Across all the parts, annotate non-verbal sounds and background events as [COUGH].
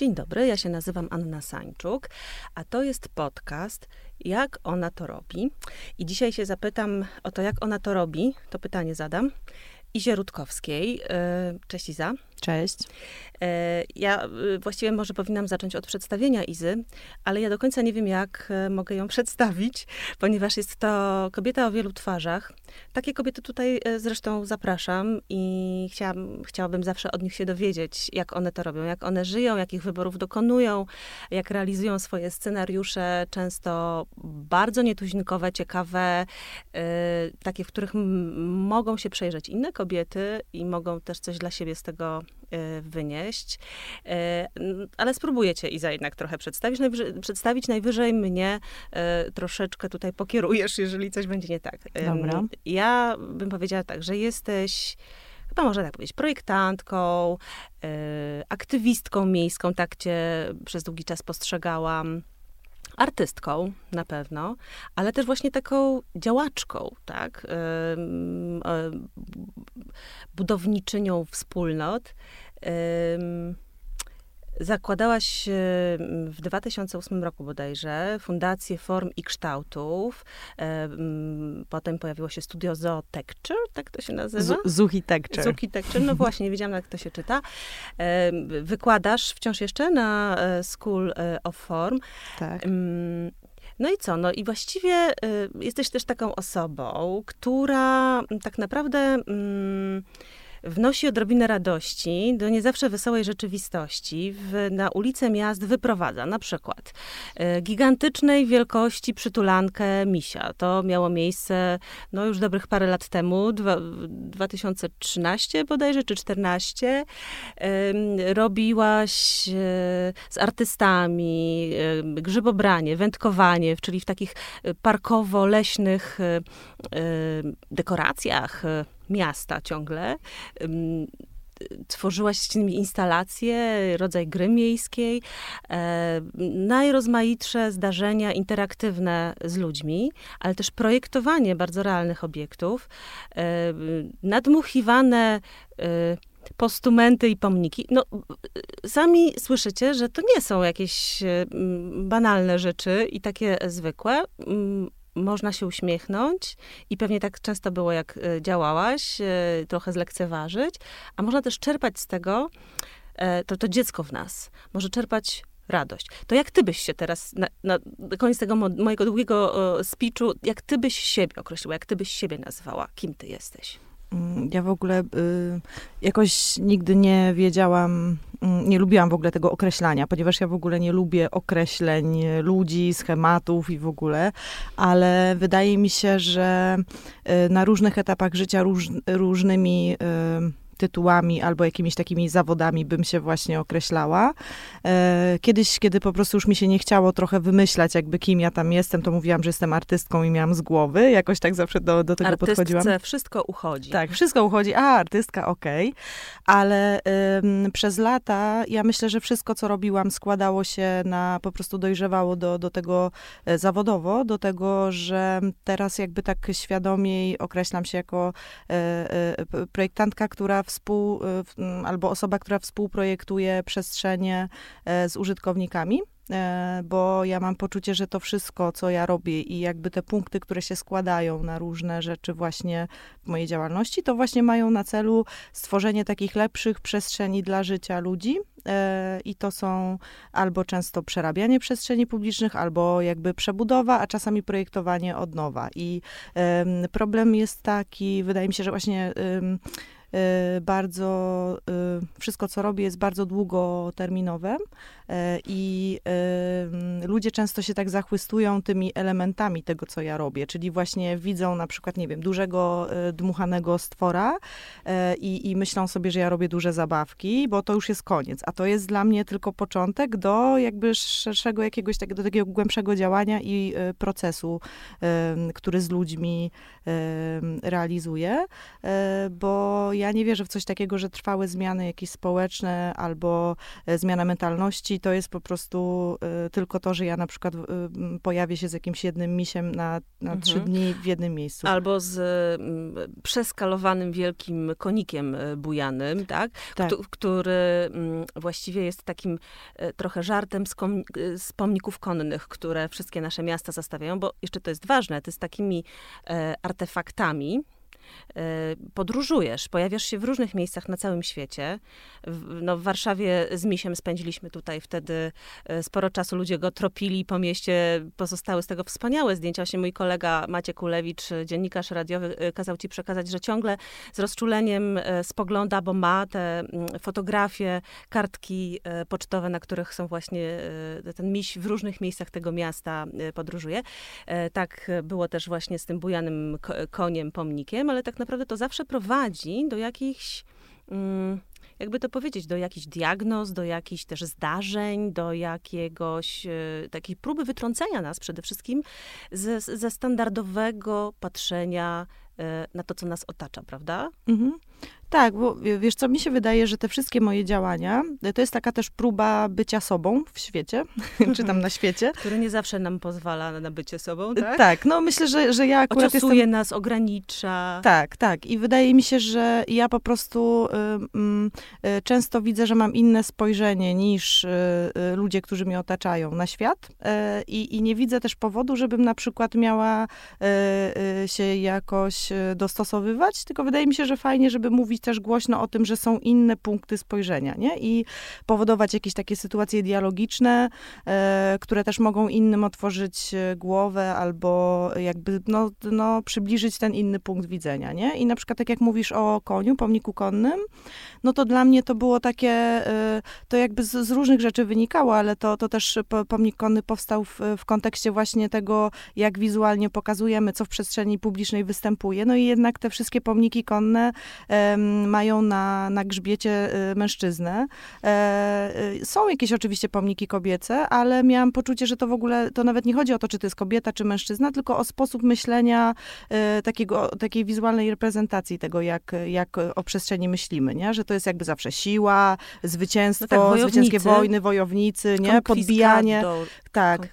Dzień dobry, ja się nazywam Anna Sańczuk, a to jest podcast Jak ona to robi. I dzisiaj się zapytam o to, jak ona to robi. To pytanie zadam. Izie Rutkowskiej. E, cześć Iza. Cześć. E, ja y, właściwie może powinnam zacząć od przedstawienia Izy, ale ja do końca nie wiem, jak e, mogę ją [LAUGHS] przedstawić, ponieważ jest to kobieta o wielu twarzach. Takie kobiety tutaj e, zresztą zapraszam i chciałam, chciałabym zawsze od nich się dowiedzieć, jak one to robią, jak one żyją, jakich wyborów dokonują, jak realizują swoje scenariusze, często bardzo nietuzinkowe, ciekawe, takie, w których mogą się przejrzeć inne kobiety i mogą też coś dla siebie z tego wynieść. Y, ale spróbuję cię, Iza, jednak trochę przedstawić. Najwyżej, przedstawić najwyżej mnie y, troszeczkę tutaj pokierujesz, jeżeli coś będzie nie tak. Dobra. Ja bym powiedziała tak, że jesteś chyba można tak powiedzieć, projektantką, aktywistką miejską, tak cię przez długi czas postrzegałam artystką na pewno, ale też właśnie taką działaczką, tak? Budowniczynią wspólnot. Zakładałaś w 2008 roku bodajże Fundację Form i Kształtów. Potem pojawiło się studio Zootecture, tak to się nazywa? Zuchitecture. Zuchitecture, no właśnie, nie wiedziałam jak to się czyta. Wykładasz wciąż jeszcze na e, School e, of Form. Tak. No i co? No i właściwie jesteś też taką osobą, która tak naprawdę... Mm, wnosi odrobinę radości do nie zawsze wesołej rzeczywistości. W, na ulice miast wyprowadza na przykład e, gigantycznej wielkości przytulankę misia. To miało miejsce no, już dobrych parę lat temu, dwa, 2013 bodajże, czy 14. E, robiłaś e, z artystami e, grzybobranie, wędkowanie, czyli w takich parkowo-leśnych dekoracjach miasta ciągle. Tworzyłaś z nimi instalacje, rodzaj gry miejskiej, e, najrozmaitsze zdarzenia interaktywne z ludźmi, ale też projektowanie bardzo realnych obiektów, e, nadmuchiwane e, postumenty i pomniki. No, sami słyszycie, że to nie są jakieś banalne rzeczy i takie zwykłe można się uśmiechnąć i pewnie tak często było, jak e, działałaś, e, trochę zlekceważyć, a można też czerpać z tego, e, to, to dziecko w nas może czerpać radość. To jak ty byś się teraz, na, na koniec tego mojego długiego speechu, jak ty byś siebie określiła, jak ty byś siebie nazwała, kim ty jesteś? Mm, ja w ogóle y, jakoś nigdy nie wiedziałam, mm, nie lubiłam w ogóle tego określania, ponieważ ja w ogóle nie lubię określeń ludzi, schematów i w ogóle, ale wydaje mi się, że y, na różnych etapach życia róż, różnymi y, tytułami albo jakimiś takimi zawodami bym się właśnie określała. E, kiedyś, kiedy po prostu już mi się nie chciało trochę wymyślać, jakby kim ja tam jestem, to mówiłam, że jestem artystką i miałam z głowy. Jakoś tak zawsze do, do tego Artystce podchodziłam. wszystko uchodzi. Tak, wszystko uchodzi. A, artystka, okej. Okay. Ale ym, przez lata ja myślę, że wszystko, co robiłam, składało się na, po prostu dojrzewało do, do tego e, zawodowo, do tego, że teraz jakby tak świadomiej określam się jako e, e, projektantka, która współ, y, albo osoba, która współprojektuje przestrzenie e, z użytkownikami e, bo ja mam poczucie, że to wszystko, co ja robię i jakby te punkty, które się składają na różne rzeczy właśnie w mojej działalności, to właśnie mają na celu stworzenie takich lepszych przestrzeni dla życia ludzi. E, I to są albo często przerabianie przestrzeni publicznych, albo jakby przebudowa, a czasami projektowanie od nowa. I problem jest taki, wydaje mi się, że właśnie bardzo, y, wszystko co robię jest bardzo długoterminowe y, i ludzie często się tak zachwystują tymi elementami tego, co ja robię, czyli właśnie widzą na przykład, nie wiem, dużego dmuchanego stwora i, i myślą sobie, że ja robię duże zabawki, bo to już jest koniec, a to jest dla mnie tylko początek do jakby szerszego jakiegoś takiego, do takiego głębszego działania i procesu, który z ludźmi realizuję, bo ja nie wierzę w coś takiego, że trwałe zmiany jakieś społeczne albo e, zmiana mentalności, to jest po prostu y, tylko to, że ja na przykład pojawię się z jakimś jednym misiem na, na mhm. trzy dni w jednym miejscu. Albo z przeskalowanym wielkim konikiem bujanym, tak? tak. który właściwie jest takim trochę żartem z, kom, z pomników konnych, które wszystkie nasze miasta zastawiają, bo jeszcze to jest ważne, to jest takimi artefaktami, E, podróżujesz, pojawiasz się w różnych miejscach na całym świecie. W, no, w Warszawie z Misiem spędziliśmy tutaj wtedy e, sporo czasu, ludzie go tropili po mieście, pozostały z tego wspaniałe zdjęcia. Właśnie mój kolega Maciek Ulewicz, dziennikarz radiowy, e, kazał ci przekazać, że ciągle z rozczuleniem spogląda, bo ma te mm, fotografie, kartki pocztowe, na których są właśnie ten miś w różnych miejscach tego miasta podróżuje. Tak było też właśnie z tym bujanym koniem, pomnikiem, ale ale tak naprawdę to zawsze prowadzi do jakichś, mm, jakby to powiedzieć, do jakichś diagnoz, do jakichś też zdarzeń, do jakiegoś e, takiej próby wytrącenia nas przede wszystkim ze, ze standardowego patrzenia e, na to, co nas otacza, prawda? Mhm. Tak, bo wiesz co, mi się wydaje, że te wszystkie moje działania, e, to jest taka też próba bycia sobą w świecie, [LAUGHS] czy tam na świecie. Który nie zawsze nam pozwala na bycie sobą, tak? Tak, no myślę, że, że ja akurat Ociosuje jestem... nas, ogranicza. Tak, tak. I wydaje mi się, że ja po prostu y, y, często widzę, że mam inne spojrzenie niż y, ludzie, którzy mnie otaczają na świat i, i nie widzę też powodu, żebym na przykład miała się jakoś dostosowywać, tylko wydaje mi się, że fajnie, żeby mówić też głośno o tym, że są inne punkty spojrzenia, nie? I powodować jakieś takie sytuacje dialogiczne, e, które też mogą innym otworzyć e, głowę albo jakby, no, no, przybliżyć ten inny punkt widzenia, nie? I na przykład tak jak mówisz o koniu, pomniku konnym, no to dla mnie to było takie, e, to jakby z, z różnych rzeczy wynikało, ale to, to też pomnik konny powstał w, w kontekście właśnie tego, jak wizualnie pokazujemy, co w przestrzeni publicznej występuje. No i jednak te wszystkie pomniki konne mają na, na grzbiecie y, mężczyznę. E, y, są jakieś oczywiście pomniki kobiece, ale miałam poczucie, że to w ogóle, to nawet nie chodzi o to, czy to jest kobieta, czy mężczyzna, tylko o sposób myślenia y, takiego, takiej wizualnej reprezentacji tego, jak, jak o przestrzeni myślimy, nie? Że to jest jakby zawsze siła, zwycięstwo, no tak, zwycięskie wojny, wojownicy, nie? Podbijanie. Tak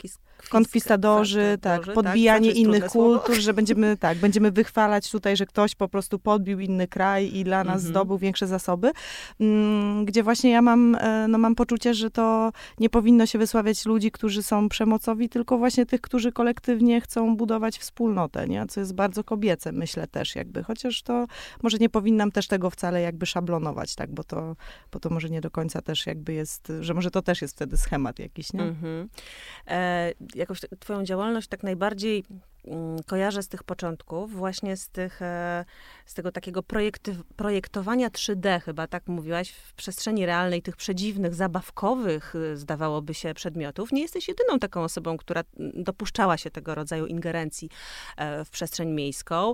konkwistadorzy, tak, tak, podbijanie tak, innych kultur, że będziemy, [LAUGHS] tak, będziemy wychwalać tutaj, że ktoś po prostu podbił inny kraj i dla nas mhm. zdobył większe zasoby, mm, gdzie właśnie ja mam, e, no mam poczucie, że to nie powinno się wysławiać ludzi, którzy są przemocowi, tylko właśnie tych, którzy kolektywnie chcą budować wspólnotę, nie? co jest bardzo kobiece, myślę też jakby, chociaż to może nie powinnam też tego wcale jakby szablonować, tak, bo to, bo to może nie do końca też jakby jest, że może to też jest wtedy schemat jakiś, nie? Mhm. E, jakoś twoją działalność tak najbardziej mm, kojarzę z tych początków, właśnie z, tych, e, z tego takiego projektowania 3D, chyba tak mówiłaś, w przestrzeni realnej, tych przedziwnych, zabawkowych, e, zdawałoby się, przedmiotów. Nie jesteś jedyną taką osobą, która mm, dopuszczała się tego rodzaju ingerencji e, w przestrzeń miejską,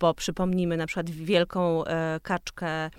bo przypomnijmy na przykład wielką kaczkę E,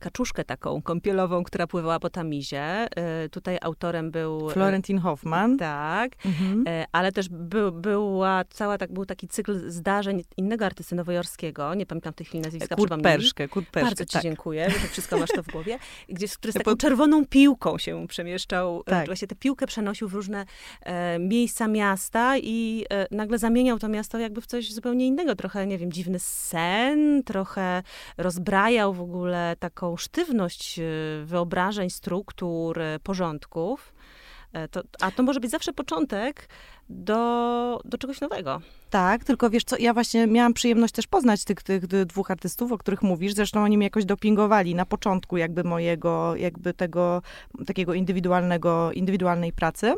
kaczuszkę taką kąpielową, która pływała po Tamizie. E, tutaj autorem był... E, Florentin Hoffman. Tak, mhm. ale też był, była cała, tak, był taki cykl zdarzeń innego artysty nowojorskiego, nie pamiętam w tej chwili nazwiska, Kurt Perszke, Kurt Bardzo ci tak. dziękuję, że wszystko masz to w głowie. Gdzie, który z taką czerwoną piłką się przemieszczał, tak. właśnie tę piłkę przenosił w różne e, miejsca miasta i e, nagle zamieniał to miasto jakby w coś zupełnie innego. Trochę, nie wiem, dziwny sen, trochę rozbrajał w ogóle taką sztywność e, wyobrażeń, struktur, e, porządków. E, to, a to może być zawsze początek do, do czegoś nowego. Tak, tylko wiesz co, ja właśnie miałam przyjemność też poznać tych, tych dwóch artystów, o których mówisz. Zresztą oni mnie jakoś dopingowali na początku jakby mojego, jakby tego takiego indywidualnego, indywidualnej pracy.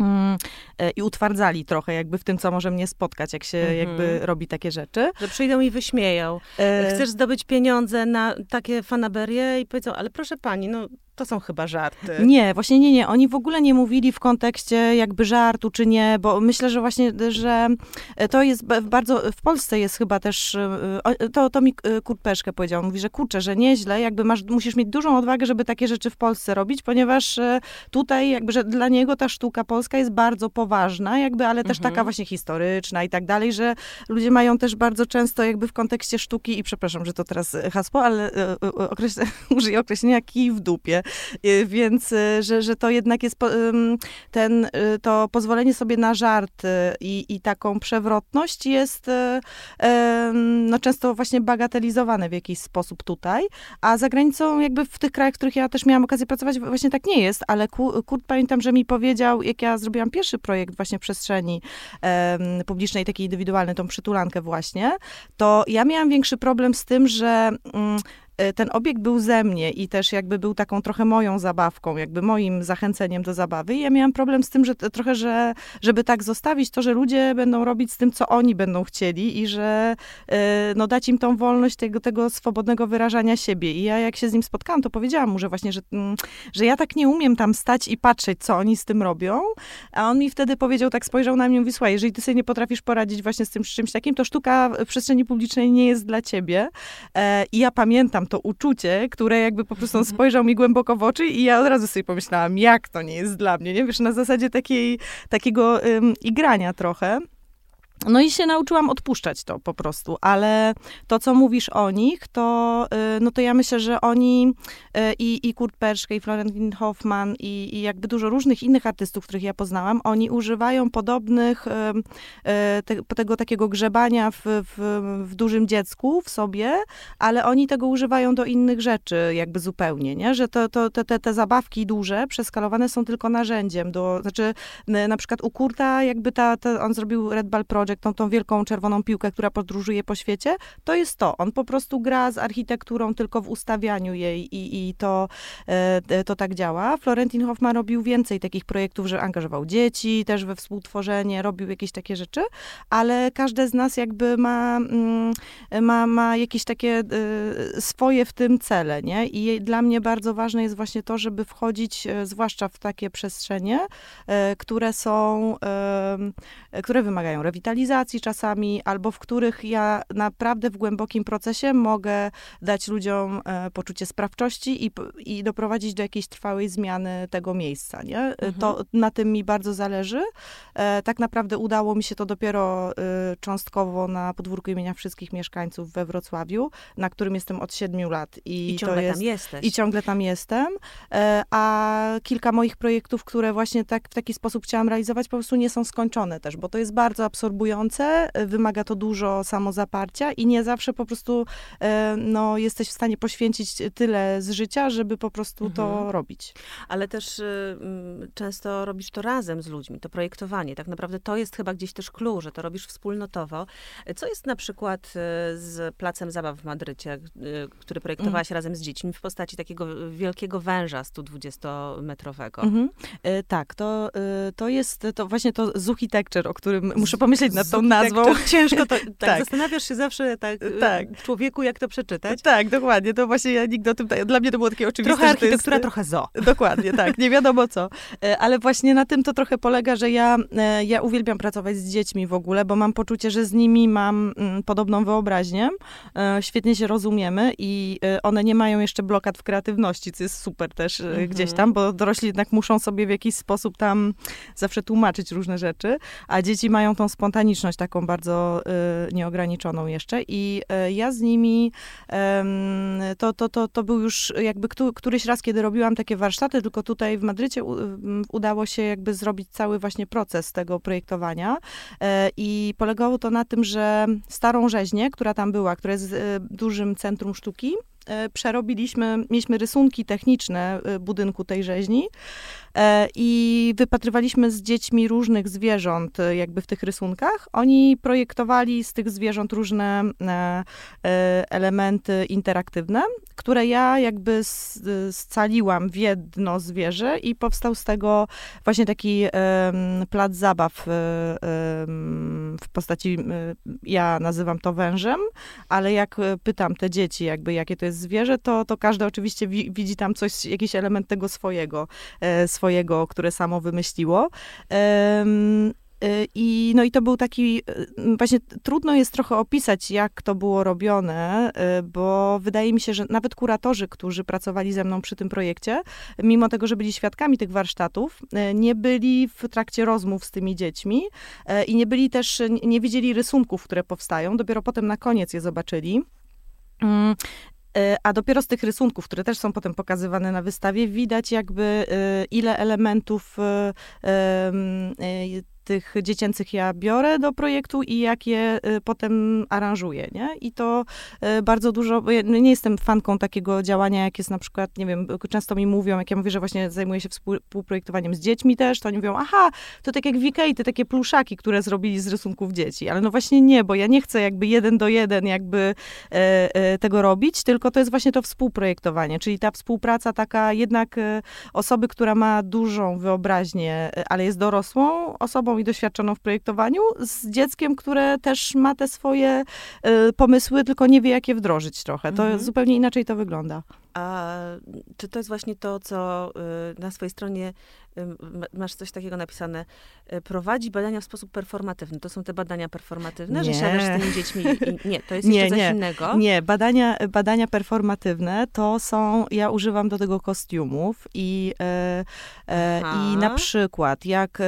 Mm, e, i utwardzali trochę jakby w tym, co może mnie spotkać, jak się mhm. jakby robi takie rzeczy. Że przyjdą i wyśmieją. E... Chcesz zdobyć pieniądze na takie fanaberie i powiedzą, ale proszę pani, no to są chyba żarty. Nie, właśnie nie, nie. Oni w ogóle nie mówili w kontekście jakby żartu czy nie, bo myślę, że właśnie, że to jest bardzo, w Polsce jest chyba też, to, to mi Kurt Peszke powiedział, mówi, że kurczę, że nieźle, jakby masz, musisz mieć dużą odwagę, żeby takie rzeczy w Polsce robić, ponieważ tutaj jakby, że dla niego ta sztuka polska jest bardzo poważna, jakby, ale też mhm. taka właśnie historyczna i tak dalej, że ludzie mają też bardzo często jakby w kontekście sztuki i przepraszam, że to teraz hasło, ale określ, [LAUGHS] użyję określenia kij w dupie, więc y, że, że to jednak jest ten, y, to pozwolenie sobie na żart i, i taką przewrotność jest no, często właśnie bagatelizowane w jakiś sposób tutaj, a za granicą jakby w tych krajach, w których ja też miałam okazję pracować, właśnie tak nie jest, ale Kurt pamiętam, że mi powiedział, jak ja zrobiłam pierwszy projekt właśnie przestrzeni publicznej, takiej indywidualnej, tą przytulankę właśnie, to ja miałam większy problem z tym, że mm, ten obiekt był ze mnie i też jakby był taką trochę moją zabawką, jakby moim zachęceniem do zabawy. I ja miałam problem z tym, że trochę, że żeby tak zostawić to, że ludzie będą robić z tym, co oni będą chcieli i że e, no, dać im tą wolność tego, tego swobodnego wyrażania siebie. I ja jak się z nim spotkałam, to powiedziałam mu, że właśnie, że, mm, że ja tak nie umiem tam stać i patrzeć, co oni z tym robią. A on mi wtedy powiedział, tak spojrzał na mnie i mówi, słuchaj, jeżeli ty sobie nie potrafisz poradzić właśnie z tym czymś takim, to sztuka w przestrzeni publicznej nie jest dla ciebie. E, I ja pamiętam to uczucie, które jakby po prostu on mhm. spojrzał mi głęboko w oczy i ja od razu sobie pomyślałam, jak to nie jest dla mnie, nie? Wiesz, na zasadzie takiej, takiego um, igrania trochę. No i się nauczyłam odpuszczać to po prostu, ale to, co mówisz o nich, to, y, no to ja myślę, że oni y, i, i Kurt Perszke, i Florentin Hoffman, i, i jakby dużo różnych innych artystów, których ja poznałam, oni używają podobnych, y, te, tego takiego grzebania w, w, w, dużym dziecku, w sobie, ale oni tego używają do innych rzeczy jakby zupełnie, nie? Że to, to, te, te zabawki duże, przeskalowane są tylko narzędziem do, znaczy na przykład u Kurta jakby ta, ta on zrobił Red Ball Project, Project, tą, tą wielką czerwoną piłkę, która podróżuje po świecie, to jest to. On po prostu gra z architekturą tylko w ustawianiu jej i, i to, e, to tak działa. Florentin Hoffman robił więcej takich projektów, że angażował dzieci też we współtworzenie, robił jakieś takie rzeczy, ale każde z nas jakby ma, mm, ma, ma jakieś takie e, swoje w tym cele, nie? I dla mnie bardzo ważne jest właśnie to, żeby wchodzić e, zwłaszcza w takie przestrzenie, które są, które wymagają rewitalizacji, rewitalizacji czasami, albo w których ja naprawdę w głębokim procesie mogę dać ludziom e, poczucie sprawczości i, i doprowadzić do jakiejś trwałej zmiany tego miejsca, nie? E, mhm. To na tym mi bardzo zależy. E, tak naprawdę udało mi się to dopiero cząstkowo na podwórku imienia wszystkich mieszkańców we Wrocławiu, na którym jestem od siedmiu lat. I, I ciągle jest, tam jesteś. I ciągle tam jestem. A kilka moich projektów, które właśnie tak, w taki sposób chciałam realizować, po prostu nie są skończone też, bo to jest bardzo absorbujące absorbujące, wymaga to dużo samozaparcia i nie zawsze po prostu e, no, jesteś w stanie poświęcić tyle z życia, żeby po prostu mhm. to robić. Ale też y, często robisz to razem z ludźmi, to projektowanie. Tak naprawdę to jest chyba gdzieś też clue, że to robisz wspólnotowo. Co jest na przykład y, z Placem Zabaw w Madrycie, y, który projektowałaś mhm. razem z dziećmi w postaci takiego wielkiego węża 120-metrowego? Mhm. E, tak, to, to jest to właśnie to Zuchi Texture, o którym muszę pomyśleć nad tą nazwą. Tak, ciężko to, [LAUGHS] tak, tak, zastanawiasz się zawsze tak, y, tak. człowieku, jak to przeczytać. Tak, dokładnie, to właśnie ja nigdy o tym, dla mnie to było takie oczywiste. Trochę architektura, jest, trochę zo. [LAUGHS] Dokładnie, tak, nie wiadomo co. E, ale właśnie na tym to trochę polega, że ja, e, ja uwielbiam pracować z dziećmi w ogóle, bo mam poczucie, że z nimi mam mm, podobną wyobraźnię, e, świetnie się rozumiemy i one nie mają jeszcze blokad w kreatywności, co jest super też mhm. gdzieś tam, bo dorośli jednak muszą sobie w jakiś sposób tam zawsze tłumaczyć różne rzeczy, a dzieci mają tą spontaniczność spontaniczność taką bardzo y, nieograniczoną jeszcze i y, ja z nimi, to, to, to, to był już jakby któryś raz, kiedy robiłam takie warsztaty, tylko tutaj w Madrycie udało się jakby zrobić cały właśnie proces tego projektowania e, i polegało to na tym, że starą rzeźnię, która tam była, która jest y, dużym centrum sztuki, przerobiliśmy, mieliśmy rysunki techniczne y, budynku tej rzeźni E, i wypatrywaliśmy z dziećmi różnych zwierząt e, jakby w tych rysunkach. Oni projektowali z tych zwierząt różne e, elementy interaktywne, które ja jakby scaliłam w jedno zwierzę i powstał z tego właśnie taki plac zabaw w postaci, ja nazywam to wężem, ale jak pytam te dzieci jakby jakie to jest zwierzę, to, to każdy oczywiście wi widzi tam coś, jakiś element tego swojego, e, swojego, które samo wymyśliło. Y, I, no i to był taki, y, właśnie trudno jest trochę opisać, jak to było robione, bo wydaje mi się, że nawet kuratorzy, którzy pracowali ze mną przy tym projekcie, mimo tego, że byli świadkami tych warsztatów, nie byli w trakcie rozmów z tymi dziećmi i nie byli też, nie widzieli rysunków, które powstają, dopiero potem na koniec je zobaczyli. Mm, a dopiero z tych rysunków, które też są potem pokazywane na wystawie, widać jakby ile elementów tych dziecięcych ja biorę do projektu i jak je y, potem aranżuję, nie? I to y, bardzo dużo, ja nie jestem fanką takiego działania, jak jest na przykład, nie wiem, często mi mówią, jak ja mówię, że właśnie zajmuję się współprojektowaniem z dziećmi też, to oni mówią, aha, to tak jak w Ikei, te takie pluszaki, które zrobili z rysunków dzieci, ale no właśnie nie, bo ja nie chcę jakby jeden do jeden jakby e, e, tego robić, tylko to jest właśnie to współprojektowanie, czyli ta współpraca taka jednak e, osoby, która ma dużą wyobraźnię, e, ale jest dorosłą osobą, i doświadczoną w projektowaniu, z dzieckiem, które też ma te swoje y, pomysły, tylko nie wie, jak je wdrożyć trochę. To mhm. zupełnie inaczej to wygląda. A czy to jest właśnie to, co y, na swojej stronie masz coś takiego napisane, y, prowadzi badania w sposób performatywny. To są te badania performatywne, nie. że siadasz z tymi dziećmi i, nie, to jest [LAUGHS] nie, jeszcze coś nie. innego? Nie, badania, badania performatywne to są, ja używam do tego kostiumów i, e, e, i na przykład jak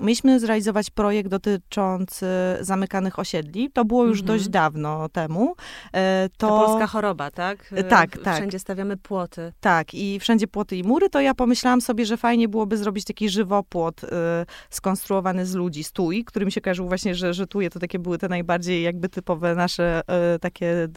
mieliśmy zrealizować projekt dotyczący zamykanych osiedli, to było już mhm. dość dawno temu. E, to, to polska choroba, tak? Tak, tak. Wszędzie stawiamy płoty. Tak, i wszędzie płoty i mury, to ja pomyślałam sobie, że fajnie byłoby zrobić zrobić taki żywopłot y, skonstruowany z ludzi, stój, który mi się kojarzył właśnie, że, że tuje to takie były te najbardziej jakby typowe nasze y, takie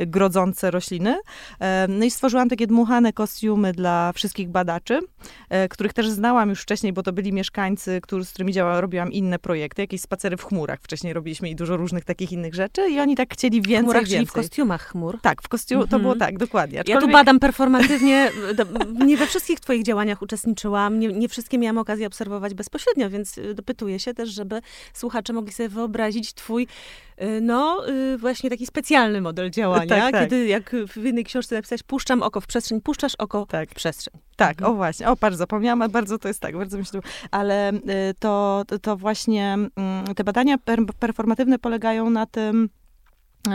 y, grodzące rośliny. E, no i stworzyłam takie dmuchane kostiumy dla wszystkich badaczy, e, których też znałam już wcześniej, bo to byli mieszkańcy, którzy, z którymi działałam, robiłam inne projekty, jakieś spacery w chmurach. Wcześniej robiliśmy i dużo różnych takich innych rzeczy i oni tak chcieli więcej, w chmurach, więcej. W kostiumach chmur? Tak, w kostiumach, mhm. to było tak, dokładnie. Aczkolwiek... Ja tu badam performatywnie, [LAUGHS] nie we wszystkich twoich działaniach uczestniczyłam, nie, nie wszystkie miałam okazję obserwować bezpośrednio, więc y, dopytuję się też, żeby słuchacze mogli sobie wyobrazić twój, y, no, y, właśnie taki specjalny model działania, tak, tak. kiedy jak w jednej książce napisać, puszczam oko w przestrzeń, puszczasz oko tak. w przestrzeń. Tak, mhm. o właśnie, o bardzo zapomniałam, bardzo to jest tak, bardzo myślę, ale to, to właśnie mm, te badania performatywne polegają na tym,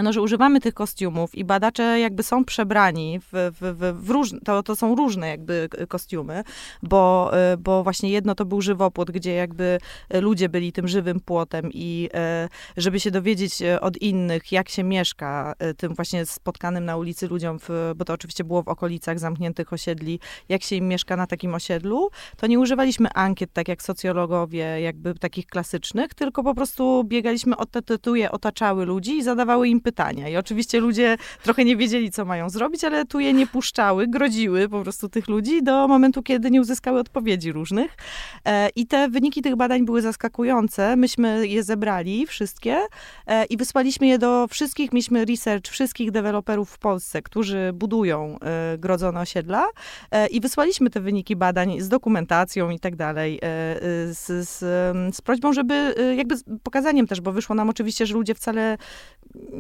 no, że używamy tych kostiumów i badacze jakby są przebrani w, w, w, w różne, to, to są różne jakby kostiumy, bo, y, bo właśnie jedno to był żywopłot, gdzie jakby ludzie byli tym żywym płotem i y, żeby się dowiedzieć od innych, jak się mieszka tym właśnie spotkanym na ulicy ludziom, w, bo to oczywiście było w okolicach zamkniętych osiedli, jak się im mieszka na takim osiedlu, to nie używaliśmy ankiet, tak jak socjologowie, jakby takich klasycznych, tylko po prostu biegaliśmy, te tytuły otaczały ludzi i zadawały im im pytania. I oczywiście ludzie trochę nie wiedzieli, co mają zrobić, ale tu je nie puszczały, grodziły po prostu tych ludzi do momentu, kiedy nie uzyskały odpowiedzi różnych. E, I te wyniki tych badań były zaskakujące. Myśmy je zebrali, wszystkie, e, i wysłaliśmy je do wszystkich, mieliśmy research wszystkich deweloperów w Polsce, którzy budują e, grodzone osiedla i wysłaliśmy te wyniki badań z dokumentacją i tak dalej, z, z, z prośbą, żeby jakby z pokazaniem też, bo wyszło nam oczywiście, że ludzie wcale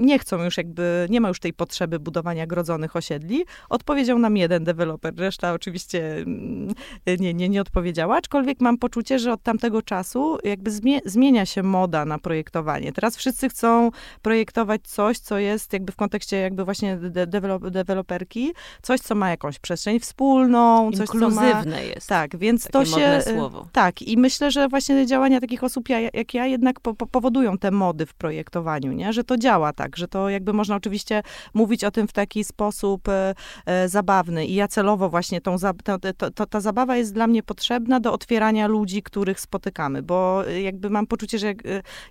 nie chcą już jakby, nie ma już tej potrzeby budowania grodzonych osiedli. Odpowiedział nam jeden deweloper, reszta oczywiście mm, nie, nie, nie odpowiedziała, aczkolwiek mam poczucie, że od tamtego czasu jakby zmienia się moda na projektowanie. Teraz wszyscy chcą projektować coś, co jest jakby w kontekście jakby właśnie de deweloperki, coś, co ma jakąś przestrzeń wspólną, coś, co ma... jest. Tak, więc Takie to się... słowo. Tak, i myślę, że właśnie działania takich osób jak ja jednak po, po powodują te mody w projektowaniu, nie? Że to działa tak, że to jakby można oczywiście mówić o tym w taki sposób e, e, zabawny. I ja celowo właśnie tą, to, to, ta zabawa jest dla mnie potrzebna do otwierania ludzi, których spotykamy, bo jakby mam poczucie, że e,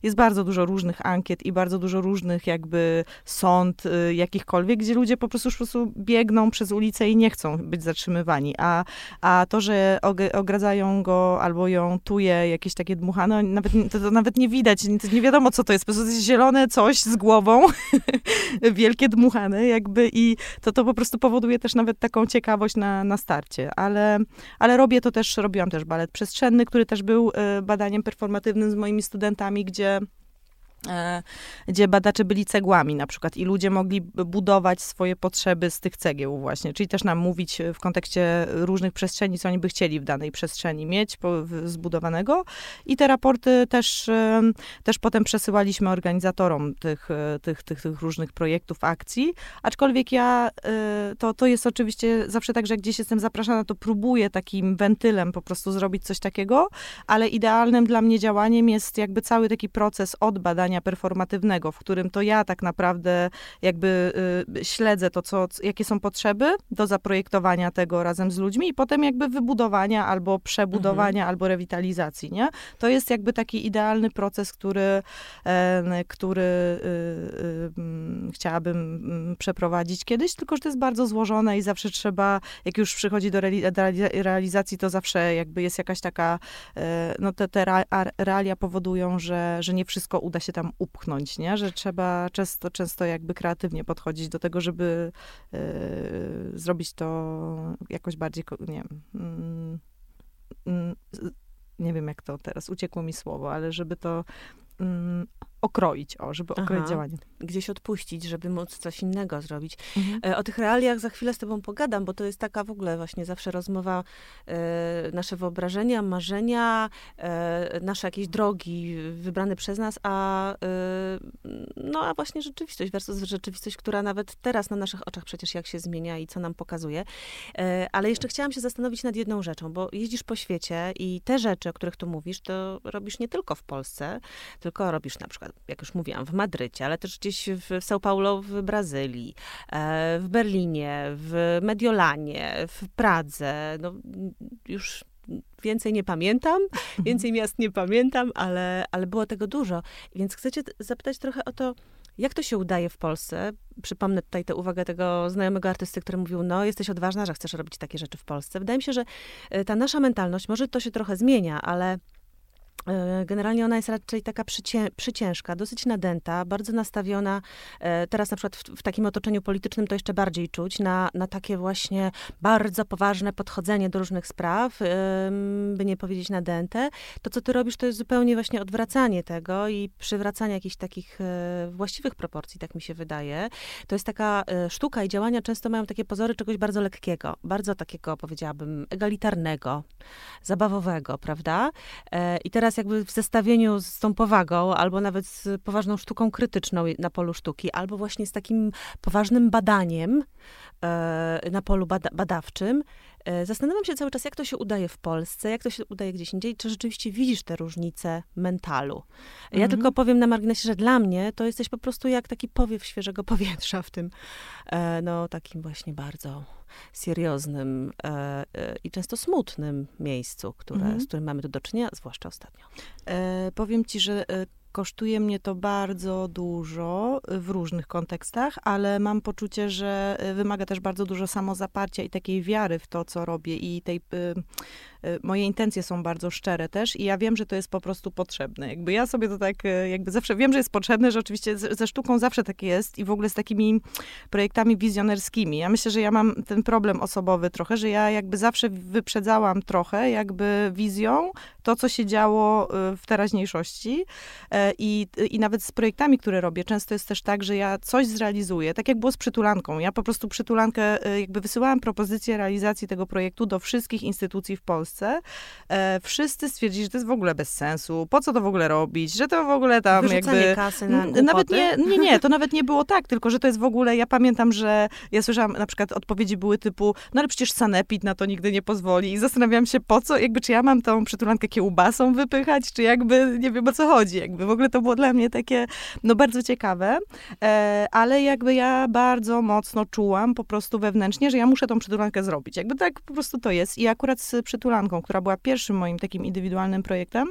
jest bardzo dużo różnych ankiet i bardzo dużo różnych jakby sąd e, jakichkolwiek, gdzie ludzie po prostu, po prostu biegną przez ulicę i nie chcą być zatrzymywani, a, a to, że ogradzają go albo ją tuje jakieś takie dmuchane, nawet, to, to nawet nie widać, nie wiadomo co to jest, po prostu jest zielone coś z głową, [LAUGHS] wielkie dmuchane jakby i to, to po prostu powoduje też nawet taką ciekawość na, na starcie, ale, ale robię to też, robiłam też balet przestrzenny, który też był e, badaniem performatywnym z moimi studentami, gdzie gdzie badacze byli cegłami na przykład i ludzie mogli budować swoje potrzeby z tych cegieł właśnie, czyli też nam mówić w kontekście różnych przestrzeni, co oni by chcieli w danej przestrzeni mieć zbudowanego. I te raporty też, też potem przesyłaliśmy organizatorom tych, e, tych, tych, tych różnych projektów, akcji, aczkolwiek ja, e, to, to jest oczywiście zawsze tak, że gdzieś jestem zapraszana, to próbuję takim wentylem po prostu zrobić coś takiego, ale idealnym dla mnie działaniem jest jakby cały taki proces od badania performatywnego, w którym to ja tak naprawdę jakby y, śledzę to, co, jakie są potrzeby do zaprojektowania tego razem z ludźmi i potem jakby wybudowania albo przebudowania, mhm. albo rewitalizacji, nie? To jest jakby taki idealny proces, który, e, który y, y, mm, chciałabym mm, przeprowadzić kiedyś, tylko że to jest bardzo złożone i zawsze trzeba, jak już przychodzi do realizacji, to zawsze jakby jest jakaś taka, e, no te, te realia powodują, że, że nie wszystko uda się tam upchnąć, nie? Że trzeba często, często jakby kreatywnie podchodzić do tego, żeby yy, zrobić to jakoś bardziej, nie wiem, yy, nie wiem jak to teraz, uciekło mi słowo, ale żeby to mm, okroić, o, żeby okroić Aha. działanie. Gdzieś odpuścić, żeby móc coś innego zrobić. Mhm. E, o tych realiach za chwilę z tobą pogadam, bo to jest taka w ogóle właśnie zawsze rozmowa, e, nasze wyobrażenia, marzenia, e, nasze jakieś drogi wybrane przez nas, a e, no a właśnie rzeczywistość versus rzeczywistość, która nawet teraz na naszych oczach przecież jak się zmienia i co nam pokazuje. E, ale jeszcze chciałam się zastanowić nad jedną rzeczą, bo jeździsz po świecie i te rzeczy, o których tu mówisz, to robisz nie tylko w Polsce, tylko robisz na przykład jak już mówiłam, w Madrycie, ale też gdzieś w São Paulo w Brazylii, e, w Berlinie, w Mediolanie, w Pradze. No, już więcej nie pamiętam, [LAUGHS] więcej miast nie pamiętam, ale, ale było tego dużo. Więc chcecie zapytać trochę o to, jak to się udaje w Polsce? Przypomnę tutaj tę uwagę tego znajomego artysty, który mówił, no jesteś odważna, że chcesz robić takie rzeczy w Polsce. Wydaje mi się, że e, ta nasza mentalność, może to się trochę zmienia, ale generalnie ona jest raczej taka przycię, przyciężka, dosyć nadęta, bardzo nastawiona, e, teraz na przykład w, w, takim otoczeniu politycznym to jeszcze bardziej czuć, na, na takie właśnie bardzo poważne podchodzenie do różnych spraw, by nie powiedzieć nadęte. To, co ty robisz, to jest zupełnie właśnie odwracanie tego i przywracanie jakichś takich e, właściwych proporcji, tak mi się wydaje. To jest taka sztuka i działania często mają takie pozory czegoś bardzo lekkiego, bardzo takiego, powiedziałabym, egalitarnego, zabawowego, prawda? I teraz jakby w zestawieniu z tą powagą, albo nawet z poważną sztuką krytyczną na polu sztuki, albo właśnie z takim poważnym badaniem e, na polu bada badawczym, e, Zastanawiam się cały czas, jak to się udaje w Polsce, jak to się udaje gdzieś indziej, czy rzeczywiście widzisz te różnice mentalu. Ja mhm. tylko powiem na marginesie, że dla mnie to jesteś po prostu jak taki powiew świeżego powietrza w tym, e, no takim właśnie bardzo serioznym e, e, i często smutnym miejscu, które, mhm. z którym mamy tu do czynienia, zwłaszcza ostatnio. E, powiem ci, że e, kosztuje mnie to bardzo dużo w różnych kontekstach, ale mam poczucie, że e, wymaga też bardzo dużo samozaparcia i takiej wiary w to, co robię i tej moje intencje są bardzo szczere też i ja wiem, że to jest po prostu potrzebne. Jakby ja sobie to tak, y, jakby zawsze wiem, że jest potrzebne, że oczywiście ze sztuką zawsze tak jest i w ogóle z takimi projektami wizjonerskimi. Ja myślę, że ja mam ten problem osobowy trochę, że ja jakby zawsze wyprzedzałam trochę jakby wizją to, co się działo y, w teraźniejszości e, i, i nawet z projektami, które robię, często jest też tak, że ja coś zrealizuję, tak jak było z przytulanką. Ja po prostu przytulankę, jakby wysyłałam propozycję realizacji tego projektu do wszystkich instytucji w Polsce Polsce, e, wszyscy stwierdzili, że to jest w ogóle bez sensu, po co to w ogóle robić, że to w ogóle tam Wyrzucanie jakby... kasy na Nawet nie, [LAUGHS] nie, nie, to nawet nie było tak, tylko że to jest w ogóle, ja pamiętam, że ja słyszałam, na przykład odpowiedzi były typu, no ale przecież sanepid na to nigdy nie pozwoli i zastanawiam się po co, jakby czy ja mam tą przytulankę kiełbasą wypychać, czy jakby, nie wiem o co chodzi, jakby w ogóle to było dla mnie takie, no bardzo ciekawe, e, ale jakby ja bardzo mocno czułam po prostu wewnętrznie, że ja muszę tą przytulankę zrobić, jakby tak po prostu to jest i akurat z przytulanką która była pierwszym moim takim indywidualnym projektem.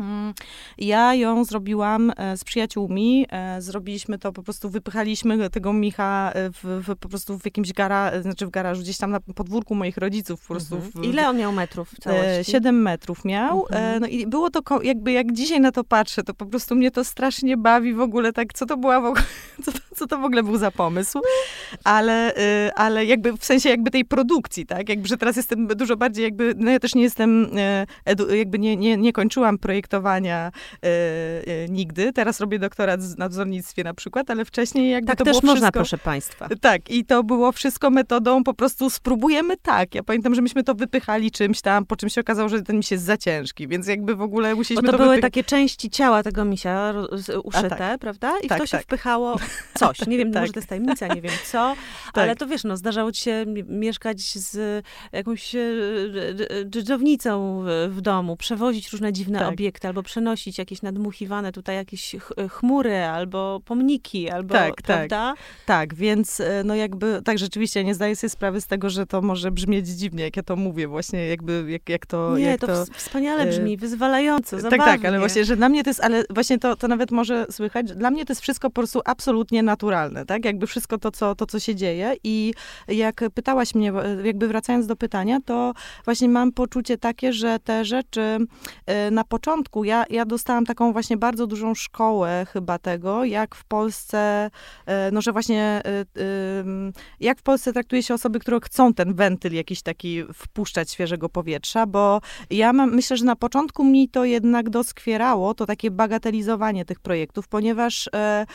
Mm, ja ją zrobiłam e, z przyjaciółmi. E, zrobiliśmy to, po prostu wypychaliśmy tego Micha e, w, w po prostu w jakimś gara, znaczy w garażu, gdzieś tam na podwórku moich rodziców. Po prostu mhm. w, Ile on miał metrów w całości? Siedem metrów miał. Mhm. No i było to jakby, jak dzisiaj na to patrzę, to po prostu mnie to strasznie bawi w ogóle, tak, co to była w ogóle, [LAUGHS] co to, co to w ogóle był za pomysł. ale, ale jakby w sensie jakby tej produkcji, tak? Jakby, że teraz jestem dużo bardziej jakby, no ja też nie jestem, jakby nie, nie, nie kończyłam projektowania y, nigdy. Teraz robię doktorat w nadzornictwie na przykład, ale wcześniej jakby tak to też było można, wszystko, proszę państwa. Tak, i to było wszystko metodą po prostu spróbujemy tak. Ja pamiętam, że myśmy to wypychali czymś tam, po czym się okazało, że ten miś jest za ciężki, więc jakby w ogóle musieliśmy Bo to, to były wypychać. takie części ciała tego misia uszyte, tak. prawda? I Tak, w to się tak. wpychało coś. Nie wiem, [LAUGHS] Tak. może to jest tajemnica, nie wiem co, [LAUGHS] Tak. ale to wiesz, no, zdarzało ci się mi- mieszkać z jakąś e, dż- dżdżownicą w- domu, przewozić różne dziwne Tak. Obiekty, albo przenosić jakieś nadmuchiwane tutaj jakieś ch- chmury, albo pomniki, albo, Tak, tak. prawda? Tak, więc e, no jakby, tak rzeczywiście nie zdaję sobie sprawy z tego, że to może brzmieć dziwnie, jak ja to mówię, właśnie jakby, jak, jak to... Nie, jak to, to ws- wspaniale e, brzmi, wyzwalająco, Tak, zabawnie. tak, ale właśnie, że dla mnie to jest, ale właśnie to, to nawet może słychać, dla mnie to jest wszystko po prostu absolutnie naturalne, tak? Jakby wszystko to co, to, co się dzieje i jak pytałaś mnie, jakby wracając do pytania, to właśnie mam poczucie takie, że te rzeczy e, na początku, ja, ja dostałam taką właśnie bardzo dużą szkołę chyba tego, jak w Polsce, e, no że właśnie, e, ym, jak w Polsce traktuje się osoby, które chcą ten wentyl jakiś taki wpuszczać świeżego powietrza, bo ja mam, myślę, że na początku mi to jednak doskwierało, to takie bagatelizowanie tych projektów, ponieważ e,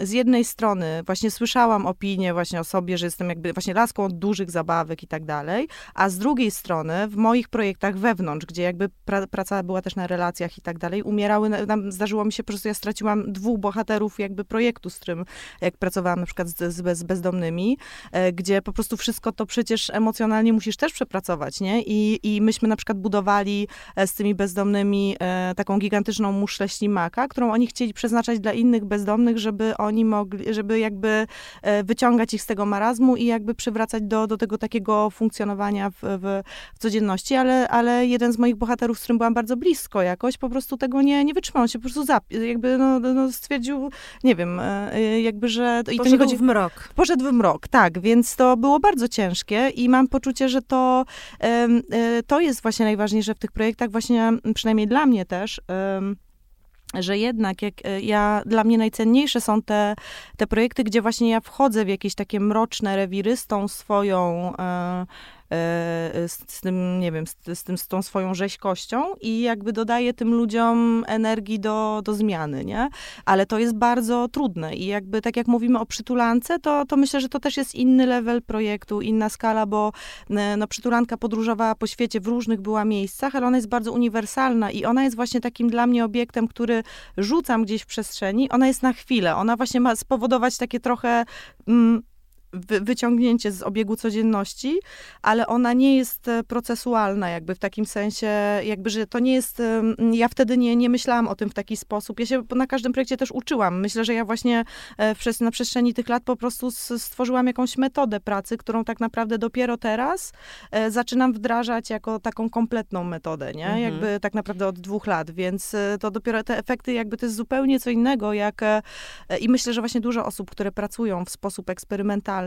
z jednej strony właśnie słyszałam opinię właśnie o sobie, że jestem jakby właśnie laską od dużych zabawek i tak dalej, a z drugiej strony w moich projektach wewnątrz, gdzie jakby pra, praca była też na relacjach i tak dalej, umierały, na- nam zdarzyło mi się, po prostu ja straciłam dwóch bohaterów jakby projektu, z którym jak pracowałam na przykład z, z, bez- z bezdomnymi, e, gdzie po prostu wszystko to przecież emocjonalnie musisz też przepracować, nie? I, i myśmy na przykład budowali e, z tymi bezdomnymi e, taką gigantyczną muszlę ślimaka, którą oni chcieli przeznaczać dla innych bezdomnych, żeby oni mogli, żeby jakby e, wyciągać ich z tego marazmu i jakby przywracać do, do tego takiego funkcjonowania w, w, w codzienności, ale, ale jeden z moich bohaterów, z którym byłam bardzo blisko jakoś, po prostu tego nie, nie wytrzymał, on się po prostu zap, jakby no, no stwierdził, nie wiem, e, e, jakby, że... I to nie Poszedł chodzi w mrok. Poszedł w mrok, tak, więc to było bardzo ciężkie i mam poczucie, że to, e, to jest właśnie najważniejsze w tych projektach, właśnie przynajmniej dla mnie też. że jednak jak ja, dla mnie najcenniejsze są te, te projekty, gdzie właśnie ja wchodzę w jakieś takie mroczne rewiry z tą swoją, e, z, z tym, nie wiem, z, z, tym, z tą swoją rzeźkością i jakby dodaję tym ludziom energii do, do zmiany, nie? Ale to jest bardzo trudne i jakby tak jak mówimy o przytulance, to, to myślę, że to też jest inny level projektu, inna skala, bo e, no, przytulanka podróżowała po świecie, w różnych była miejscach, ale ona jest bardzo uniwersalna i ona jest właśnie takim dla mnie obiektem, który rzucam gdzieś w przestrzeni, ona jest na chwilę, ona właśnie ma spowodować takie trochę mm, wyciągnięcie z obiegu codzienności, ale ona nie jest e, procesualna jakby w takim sensie, jakby, że to nie jest, ja wtedy nie, nie myślałam o tym w taki sposób. Ja się na każdym projekcie też uczyłam. Myślę, że ja właśnie e, w przes- na przestrzeni tych lat po prostu stworzyłam jakąś metodę pracy, którą tak naprawdę dopiero teraz e, zaczynam wdrażać jako taką kompletną metodę, nie? Mhm. Jakby tak naprawdę od dwóch lat, więc to dopiero te efekty jakby to jest zupełnie co innego, jak i myślę, że właśnie dużo osób, które pracują w sposób eksperymentalny,